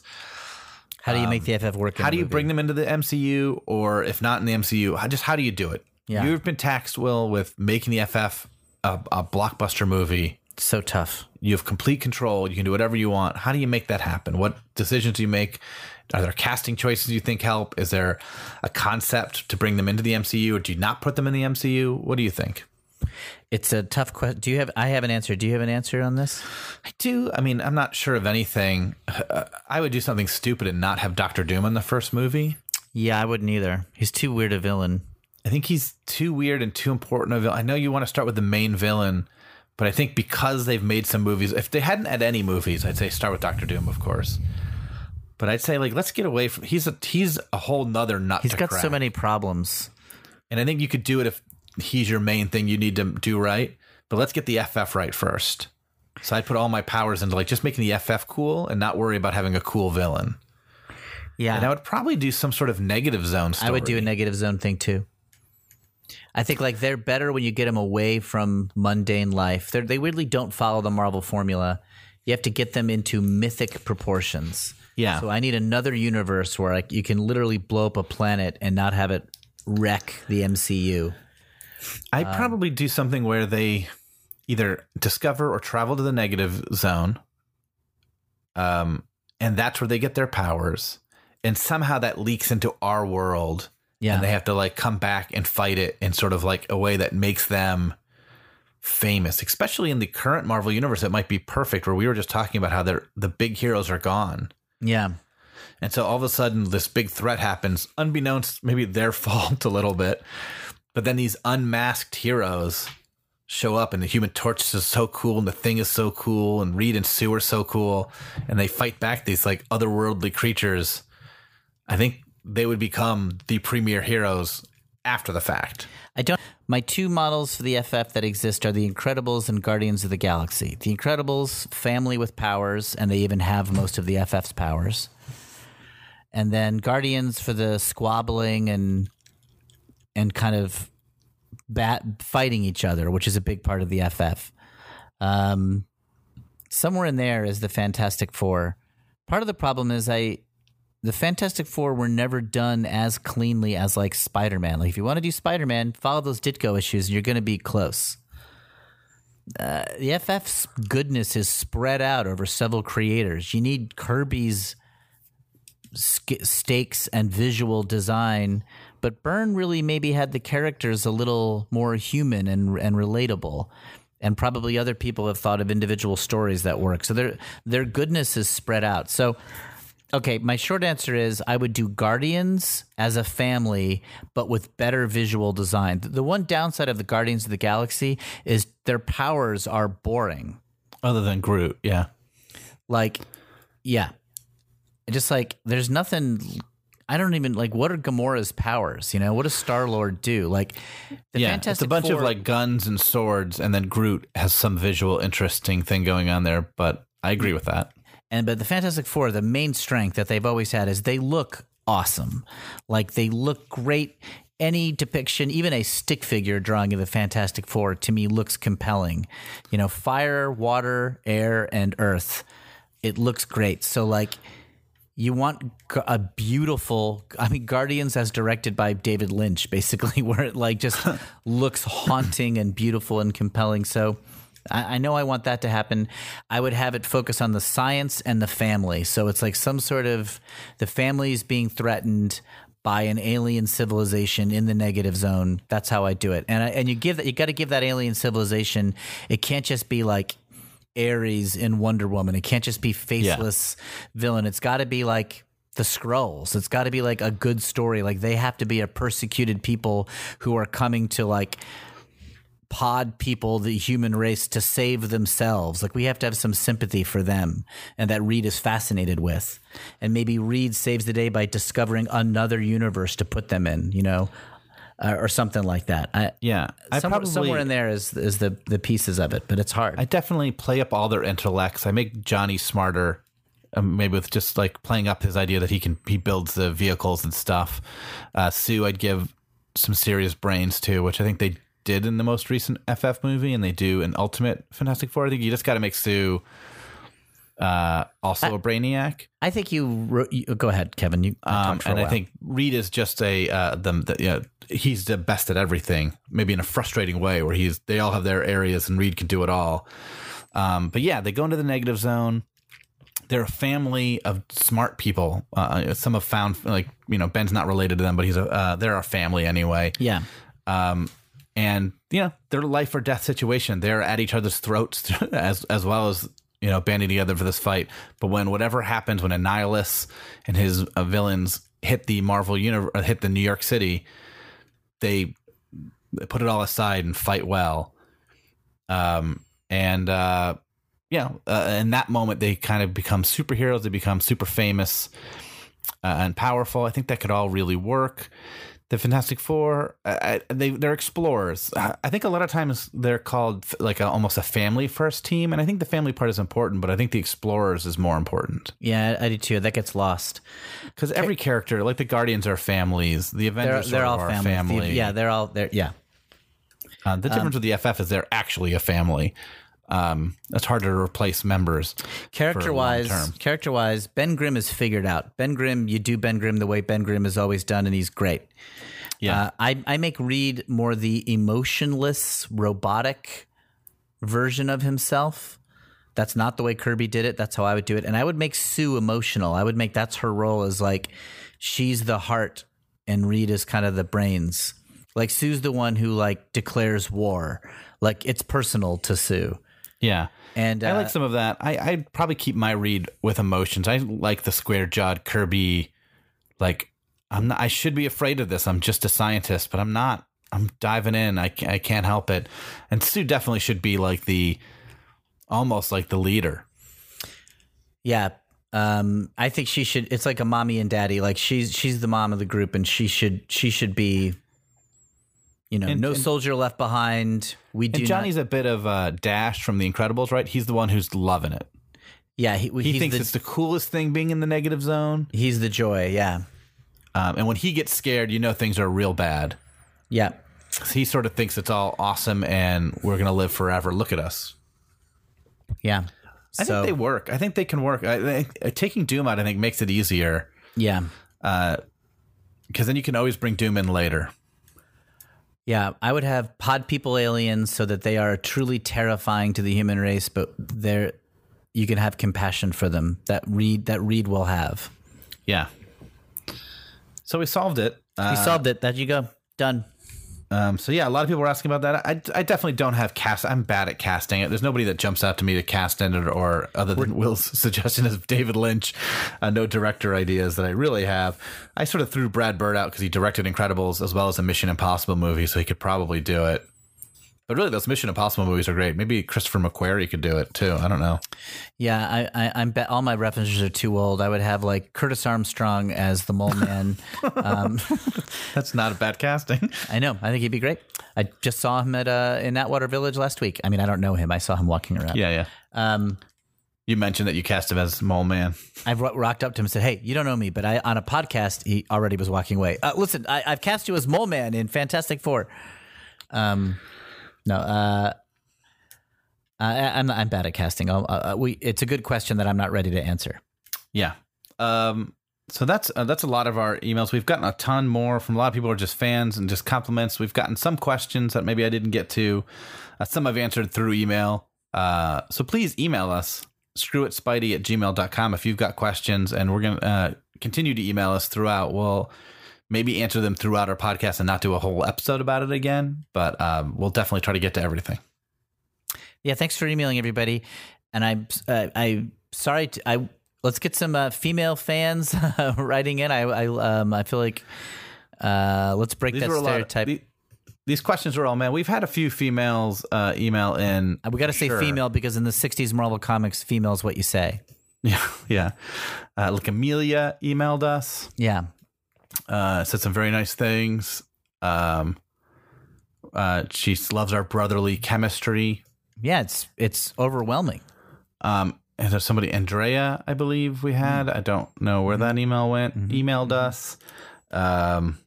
How do you make the um, FF work? in how do you movie? bring them into the MCU, or if not in the MCU, how, just how do you do it? Yeah. You've been taxed, Will, with making the FF a, a blockbuster movie. So tough. You have complete control. You can do whatever you want. How do you make that happen? What decisions do you make? Are there casting choices you think help? Is there a concept to bring them into the MCU, or do you not put them in the MCU? What do you think? It's a tough question. Do you have? I have an answer. Do you have an answer on this? I do. I mean, I'm not sure of anything. Uh, I would do something stupid and not have Doctor Doom in the first movie. Yeah, I wouldn't either. He's too weird a villain. I think he's too weird and too important a villain. I know you want to start with the main villain, but I think because they've made some movies, if they hadn't had any movies, I'd say start with Doctor Doom, of course. But I'd say like let's get away from he's a he's a whole nother nut. He's got so many problems. and I think you could do it if he's your main thing you need to do right. But let's get the FF right first. So I'd put all my powers into like just making the FF cool and not worry about having a cool villain. Yeah. and I would probably do some sort of negative zone. Story. I would do a negative zone thing too. I think like they're better when you get them away from mundane life. They're, they weirdly don't follow the Marvel formula. You have to get them into mythic proportions. Yeah. So I need another universe where like you can literally blow up a planet and not have it wreck the MCU. I'd probably do something where they either discover or travel to the negative zone, um, and that's where they get their powers, and somehow that leaks into our world, Yeah. and they have to like come back and fight it in sort of like a way that makes them famous, especially in the current Marvel universe. It might be perfect where we were just talking about how they're the big heroes are gone. Yeah. And so all of a sudden, this big threat happens, unbeknownst, maybe their fault a little bit. But then these unmasked heroes show up, and the Human Torch is so cool, and the Thing is so cool, and Reed and Sue are so cool, and they fight back these like otherworldly creatures. I think they would become the premier heroes after the fact. I don't. My two models for the FF that exist are the Incredibles and Guardians of the Galaxy. The Incredibles, family with powers, and they even have most of the FF's powers. And then Guardians for the squabbling and and kind of bat fighting each other, which is a big part of the FF. Um, somewhere in there is the Fantastic Four. Part of the problem is I the Fantastic Four were never done as cleanly as like Spider Man. Like if you want to do Spider Man, follow those Ditko issues, and you're going to be close. Uh, the FF's goodness is spread out over several creators. You need Kirby's stakes and visual design, but Byrne really maybe had the characters a little more human and and relatable. And probably other people have thought of individual stories that work. So their their goodness is spread out. So Okay, my short answer is I would do Guardians as a family, but with better visual design. The one downside of the Guardians of the Galaxy is their powers are boring. Other than Groot, yeah. Like, yeah. Just like, there's nothing. I don't even like what are Gamora's powers? You know, what does Star Lord do? Like, the yeah, Fantastic it's a bunch of like guns and swords, and then Groot has some visual interesting thing going on there. But I agree with that. And but the Fantastic Four, the main strength that they've always had is they look awesome. Like they look great. Any depiction, even a stick figure drawing of the Fantastic Four, to me looks compelling. You know, fire, water, air, and earth. It looks great. So like you want a beautiful i mean guardians as directed by david lynch basically where it like just looks haunting and beautiful and compelling. So I, I know i want that to happen. I would have it focus on the science and the family. So it's like some sort of the family is being threatened by an alien civilization in the negative zone. That's how i do it. And I, and you give that you got to give that alien civilization it can't just be like Ares in Wonder Woman. It can't just be faceless villain. It's got to be like the Skrulls. It's got to be like a good story. Like they have to be a persecuted people who are coming to like pod people, the human race, to save themselves. Like we have to have some sympathy for them, and that Reed is fascinated with. And maybe Reed saves the day by discovering another universe to put them in. You know. Uh, or something like that. I, Yeah, I somewhere, probably somewhere in there is is the the pieces of it, but it's hard. I definitely play up all their intellects. I make Johnny smarter, um, maybe with just like playing up his idea that he can he builds the vehicles and stuff. Uh, Sue, I'd give some serious brains to, which I think they did in the most recent FF movie, and they do in Ultimate Fantastic Four. I think you just got to make Sue uh, also a brainiac. I think you, wrote, you go ahead, Kevin. You Um, talked for a and I think Reed is just a uh, them. The, you know, he's the best at everything. Maybe in a frustrating way, where he's they all have their areas, and Reed can do it all. Um, but yeah, they go into the negative zone. They're a family of smart people. Uh, some have found like you know Ben's not related to them, but he's a uh, they're a family anyway. yeah, Um, and you know their life or death situation. They're at each other's throats as as well as you know banding together for this fight. But when whatever happens, when Annihilus and his uh, villains hit the Marvel universe, hit the New York City, they put it all aside and fight well. Um, and uh, yeah, uh, in that moment, they kind of become superheroes. They become super famous uh, and powerful. I think that could all really work. The Fantastic Four, uh, they they're explorers. Uh, I think a lot of times they're called like a, almost a family first team, and I think the family part is important, but I think the explorers is more important Yeah, I do too. That gets lost. because every character, like the Guardians, are families. The They're Avengers they're sort all are family. family. Yeah, they're all they're yeah. Uh, the difference with the FF is they're actually a family. Um, it's harder to replace members. Character wise, character wise, Ben Grimm is figured out. Ben Grimm, you do Ben Grimm the way Ben Grimm has always done, and he's great. Yeah. Uh, I I make Reed more the emotionless, robotic version of himself. That's not the way Kirby did it. That's how I would do it. And I would make Sue emotional. I would make that's her role as like she's the heart and Reed is kind of the brains. Like Sue's the one who like declares war. Like it's personal to Sue. Yeah. And I uh, like some of that. I, I'd probably keep my Reed with emotions. I like the square jawed Kirby. Like I'm not. I should be afraid of this. I'm just a scientist, but I'm not. I'm diving in. I, I can't help it. And Sue definitely should be like the, almost like the leader. Yeah. Um, I think she should. It's like a mommy and daddy. Like she's she's the mom of the group, and she should she should be. You know, And- no and- soldier left behind. We do And Johnny's a bit of a Dash from The Incredibles, right? He's the one who's loving it. Yeah, he, He thinks the, it's the coolest thing being in the negative zone. he's the joy. Yeah, Um, and when he gets scared, you know things are real bad. yeah, He sort of thinks it's all awesome and we're going to live forever. Look at us. yeah. I so think they work. I think they can work. I, uh, taking Doom out, I think, makes it easier yeah, because then you can always bring Doom in later. Yeah. I would have pod people aliens so that they are truly terrifying to the human race, but they're you can have compassion for them. That Reed that Reed will have. Yeah. So we solved it. Uh, We solved it. That you go done. Um, so yeah, a lot of people were asking about that. I, I definitely don't have cast. I'm bad at casting it. There's nobody that jumps out to me to cast in it, or other than Will's suggestion of David Lynch. Uh, no director ideas that I really have. I sort of threw Brad Bird out because he directed Incredibles as well as a Mission Impossible movie, so he could probably do it. But really, those Mission Impossible movies are great. Maybe Christopher McQuarrie could do it too. I don't know. Yeah, I, I, I'm bet all my references are too old. I would have like Curtis Armstrong as the mole man. That's not a bad casting. I know. I think he'd be great. I just saw him at uh, in Atwater Village last week. I mean, I don't know him. I saw him walking around. yeah, yeah. Um, You mentioned that you cast him as Mole Man. I ro- rocked up to him and said, "Hey, you don't know me, but I on a podcast he already was walking away. Uh, listen, I, I've cast you as Mole Man in Fantastic Four. Um, no, uh, I, I'm I'm bad at casting. Uh, we it's a good question that I'm not ready to answer. Yeah. Um, so that's uh, that's a lot of our emails. We've gotten a ton more from a lot of people who are just fans and just compliments. We've gotten some questions that maybe I didn't get to. Uh, some I've answered through email. Uh, so please email us, screwitspidey at gmail.com if you've got questions. And we're going to uh, continue to email us throughout. We'll maybe answer them throughout our podcast and not do a whole episode about it again. But um, we'll definitely try to get to everything. Yeah, thanks for emailing everybody. And I'm uh, I sorry. To, I let's get some uh, female fans writing in. I I um I feel like uh let's break that were of- stereotype. these questions were all man. We've had a few females uh, email in. we got to say Sure. female because in the '60s Marvel comics, female is what you say. Yeah, yeah. Uh, like Amelia emailed us, Yeah, uh, said some very nice things. Um, uh, she loves our brotherly chemistry. yeah. It's it's overwhelming. Um, and there's somebody, Andrea, I believe we had. I don't know where that email went. Emailed us. Um,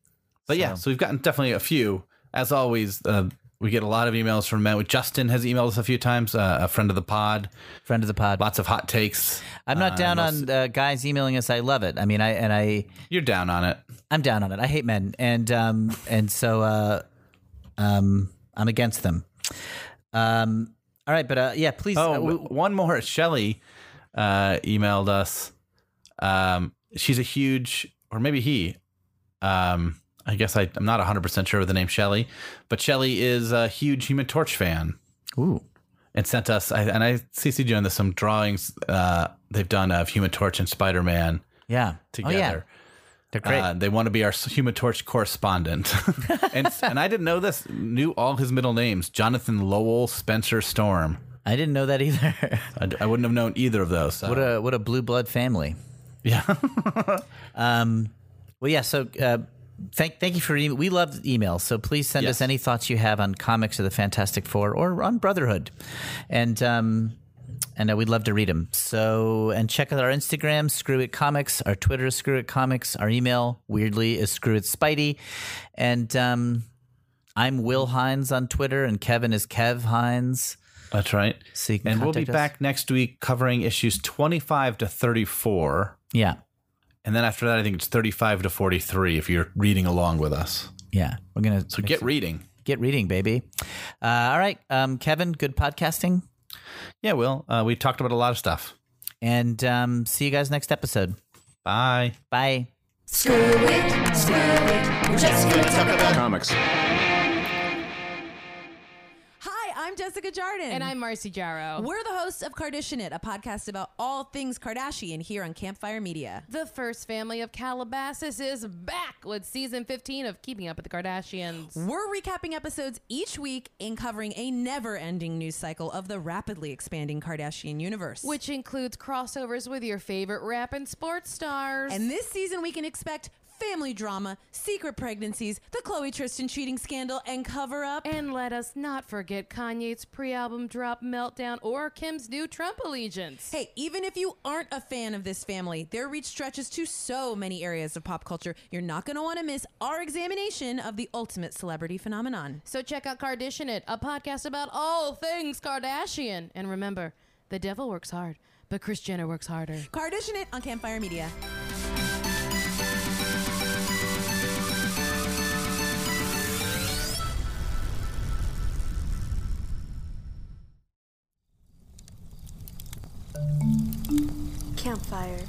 but yeah, so we've gotten definitely a few. As always, uh, we get a lot of emails from men. Justin has emailed us a few times, uh, a friend of the pod. Friend of the pod. Lots of hot takes. I'm not Uh, down on uh, guys emailing us. I love it. I mean, I and I You're down on it. I'm down on it. I hate men, and um and so uh um I'm against them. Um. All right, but uh, yeah, please. Oh, uh, we- one more. Shelly uh, emailed us. Um, she's a huge, or maybe he. Um, I guess I, I'm not 100% sure of the name Shelly, but Shelly is a huge Human Torch fan ooh. and sent us, I, and I CC'd you on this, some drawings uh, they've done of Human Torch and Spider Man Yeah. together. Oh, yeah. They're great. Uh, they want to be our Human Torch correspondent, and and I didn't know this. Knew all his middle names: Jonathan Lowell Spencer Storm. I didn't know that either. I, I wouldn't have known either of those. so- what a what a blue blood family. yeah. Um, well, yeah. So uh, thank thank you for email. We love emails, so please send Yes. us any thoughts you have on comics of the Fantastic Four or on Brotherhood, and um, and uh, we'd love to read them. So and check out our Instagram, Screw It Comics, our Twitter, is Screw It Comics, our email weirdly is Screw It Spidey, and um, I'm Will Hines on Twitter, and Kevin is Kev Hines. That's right. So and we'll be us. back next week covering issues 25 to 34. Yeah, And then after that, I think it's 35 to 43 if you're reading along with us. yeah. We're gonna So get reading. get reading, baby. Uh, all right, um, Kevin. Good podcasting. Yeah, Will. Uh, we talked about a lot of stuff. And um, see you guys next episode. Bye. Bye. Screw it, screw it. We're just gonna talk about Comics. I'm Jessica Jardin. And I'm Marcy Jarrow. We're the hosts of Kardashian It, a podcast about all things Kardashian here on Campfire Media. The first family of Calabasas is back with season 15 of Keeping Up with the Kardashians. We're recapping episodes each week and covering a never ending news cycle of the rapidly expanding Kardashian universe. Which includes crossovers with your favorite rap and sports stars. and this season, we can expect family drama, secret pregnancies, the Khloé Tristan cheating scandal, and cover up. And let us not forget Kanye's pre album drop meltdown or Kim's new Trump allegiance. Hey, even if you aren't a fan of this family, their reach stretches to so many areas of pop culture. You're not going to want to miss our examination of the ultimate celebrity phenomenon. So check out Kardashian It, a podcast about all things Kardashian. And remember, the devil works hard, but Kris Jenner works harder. Kardashian It on Campfire Media. Campfire.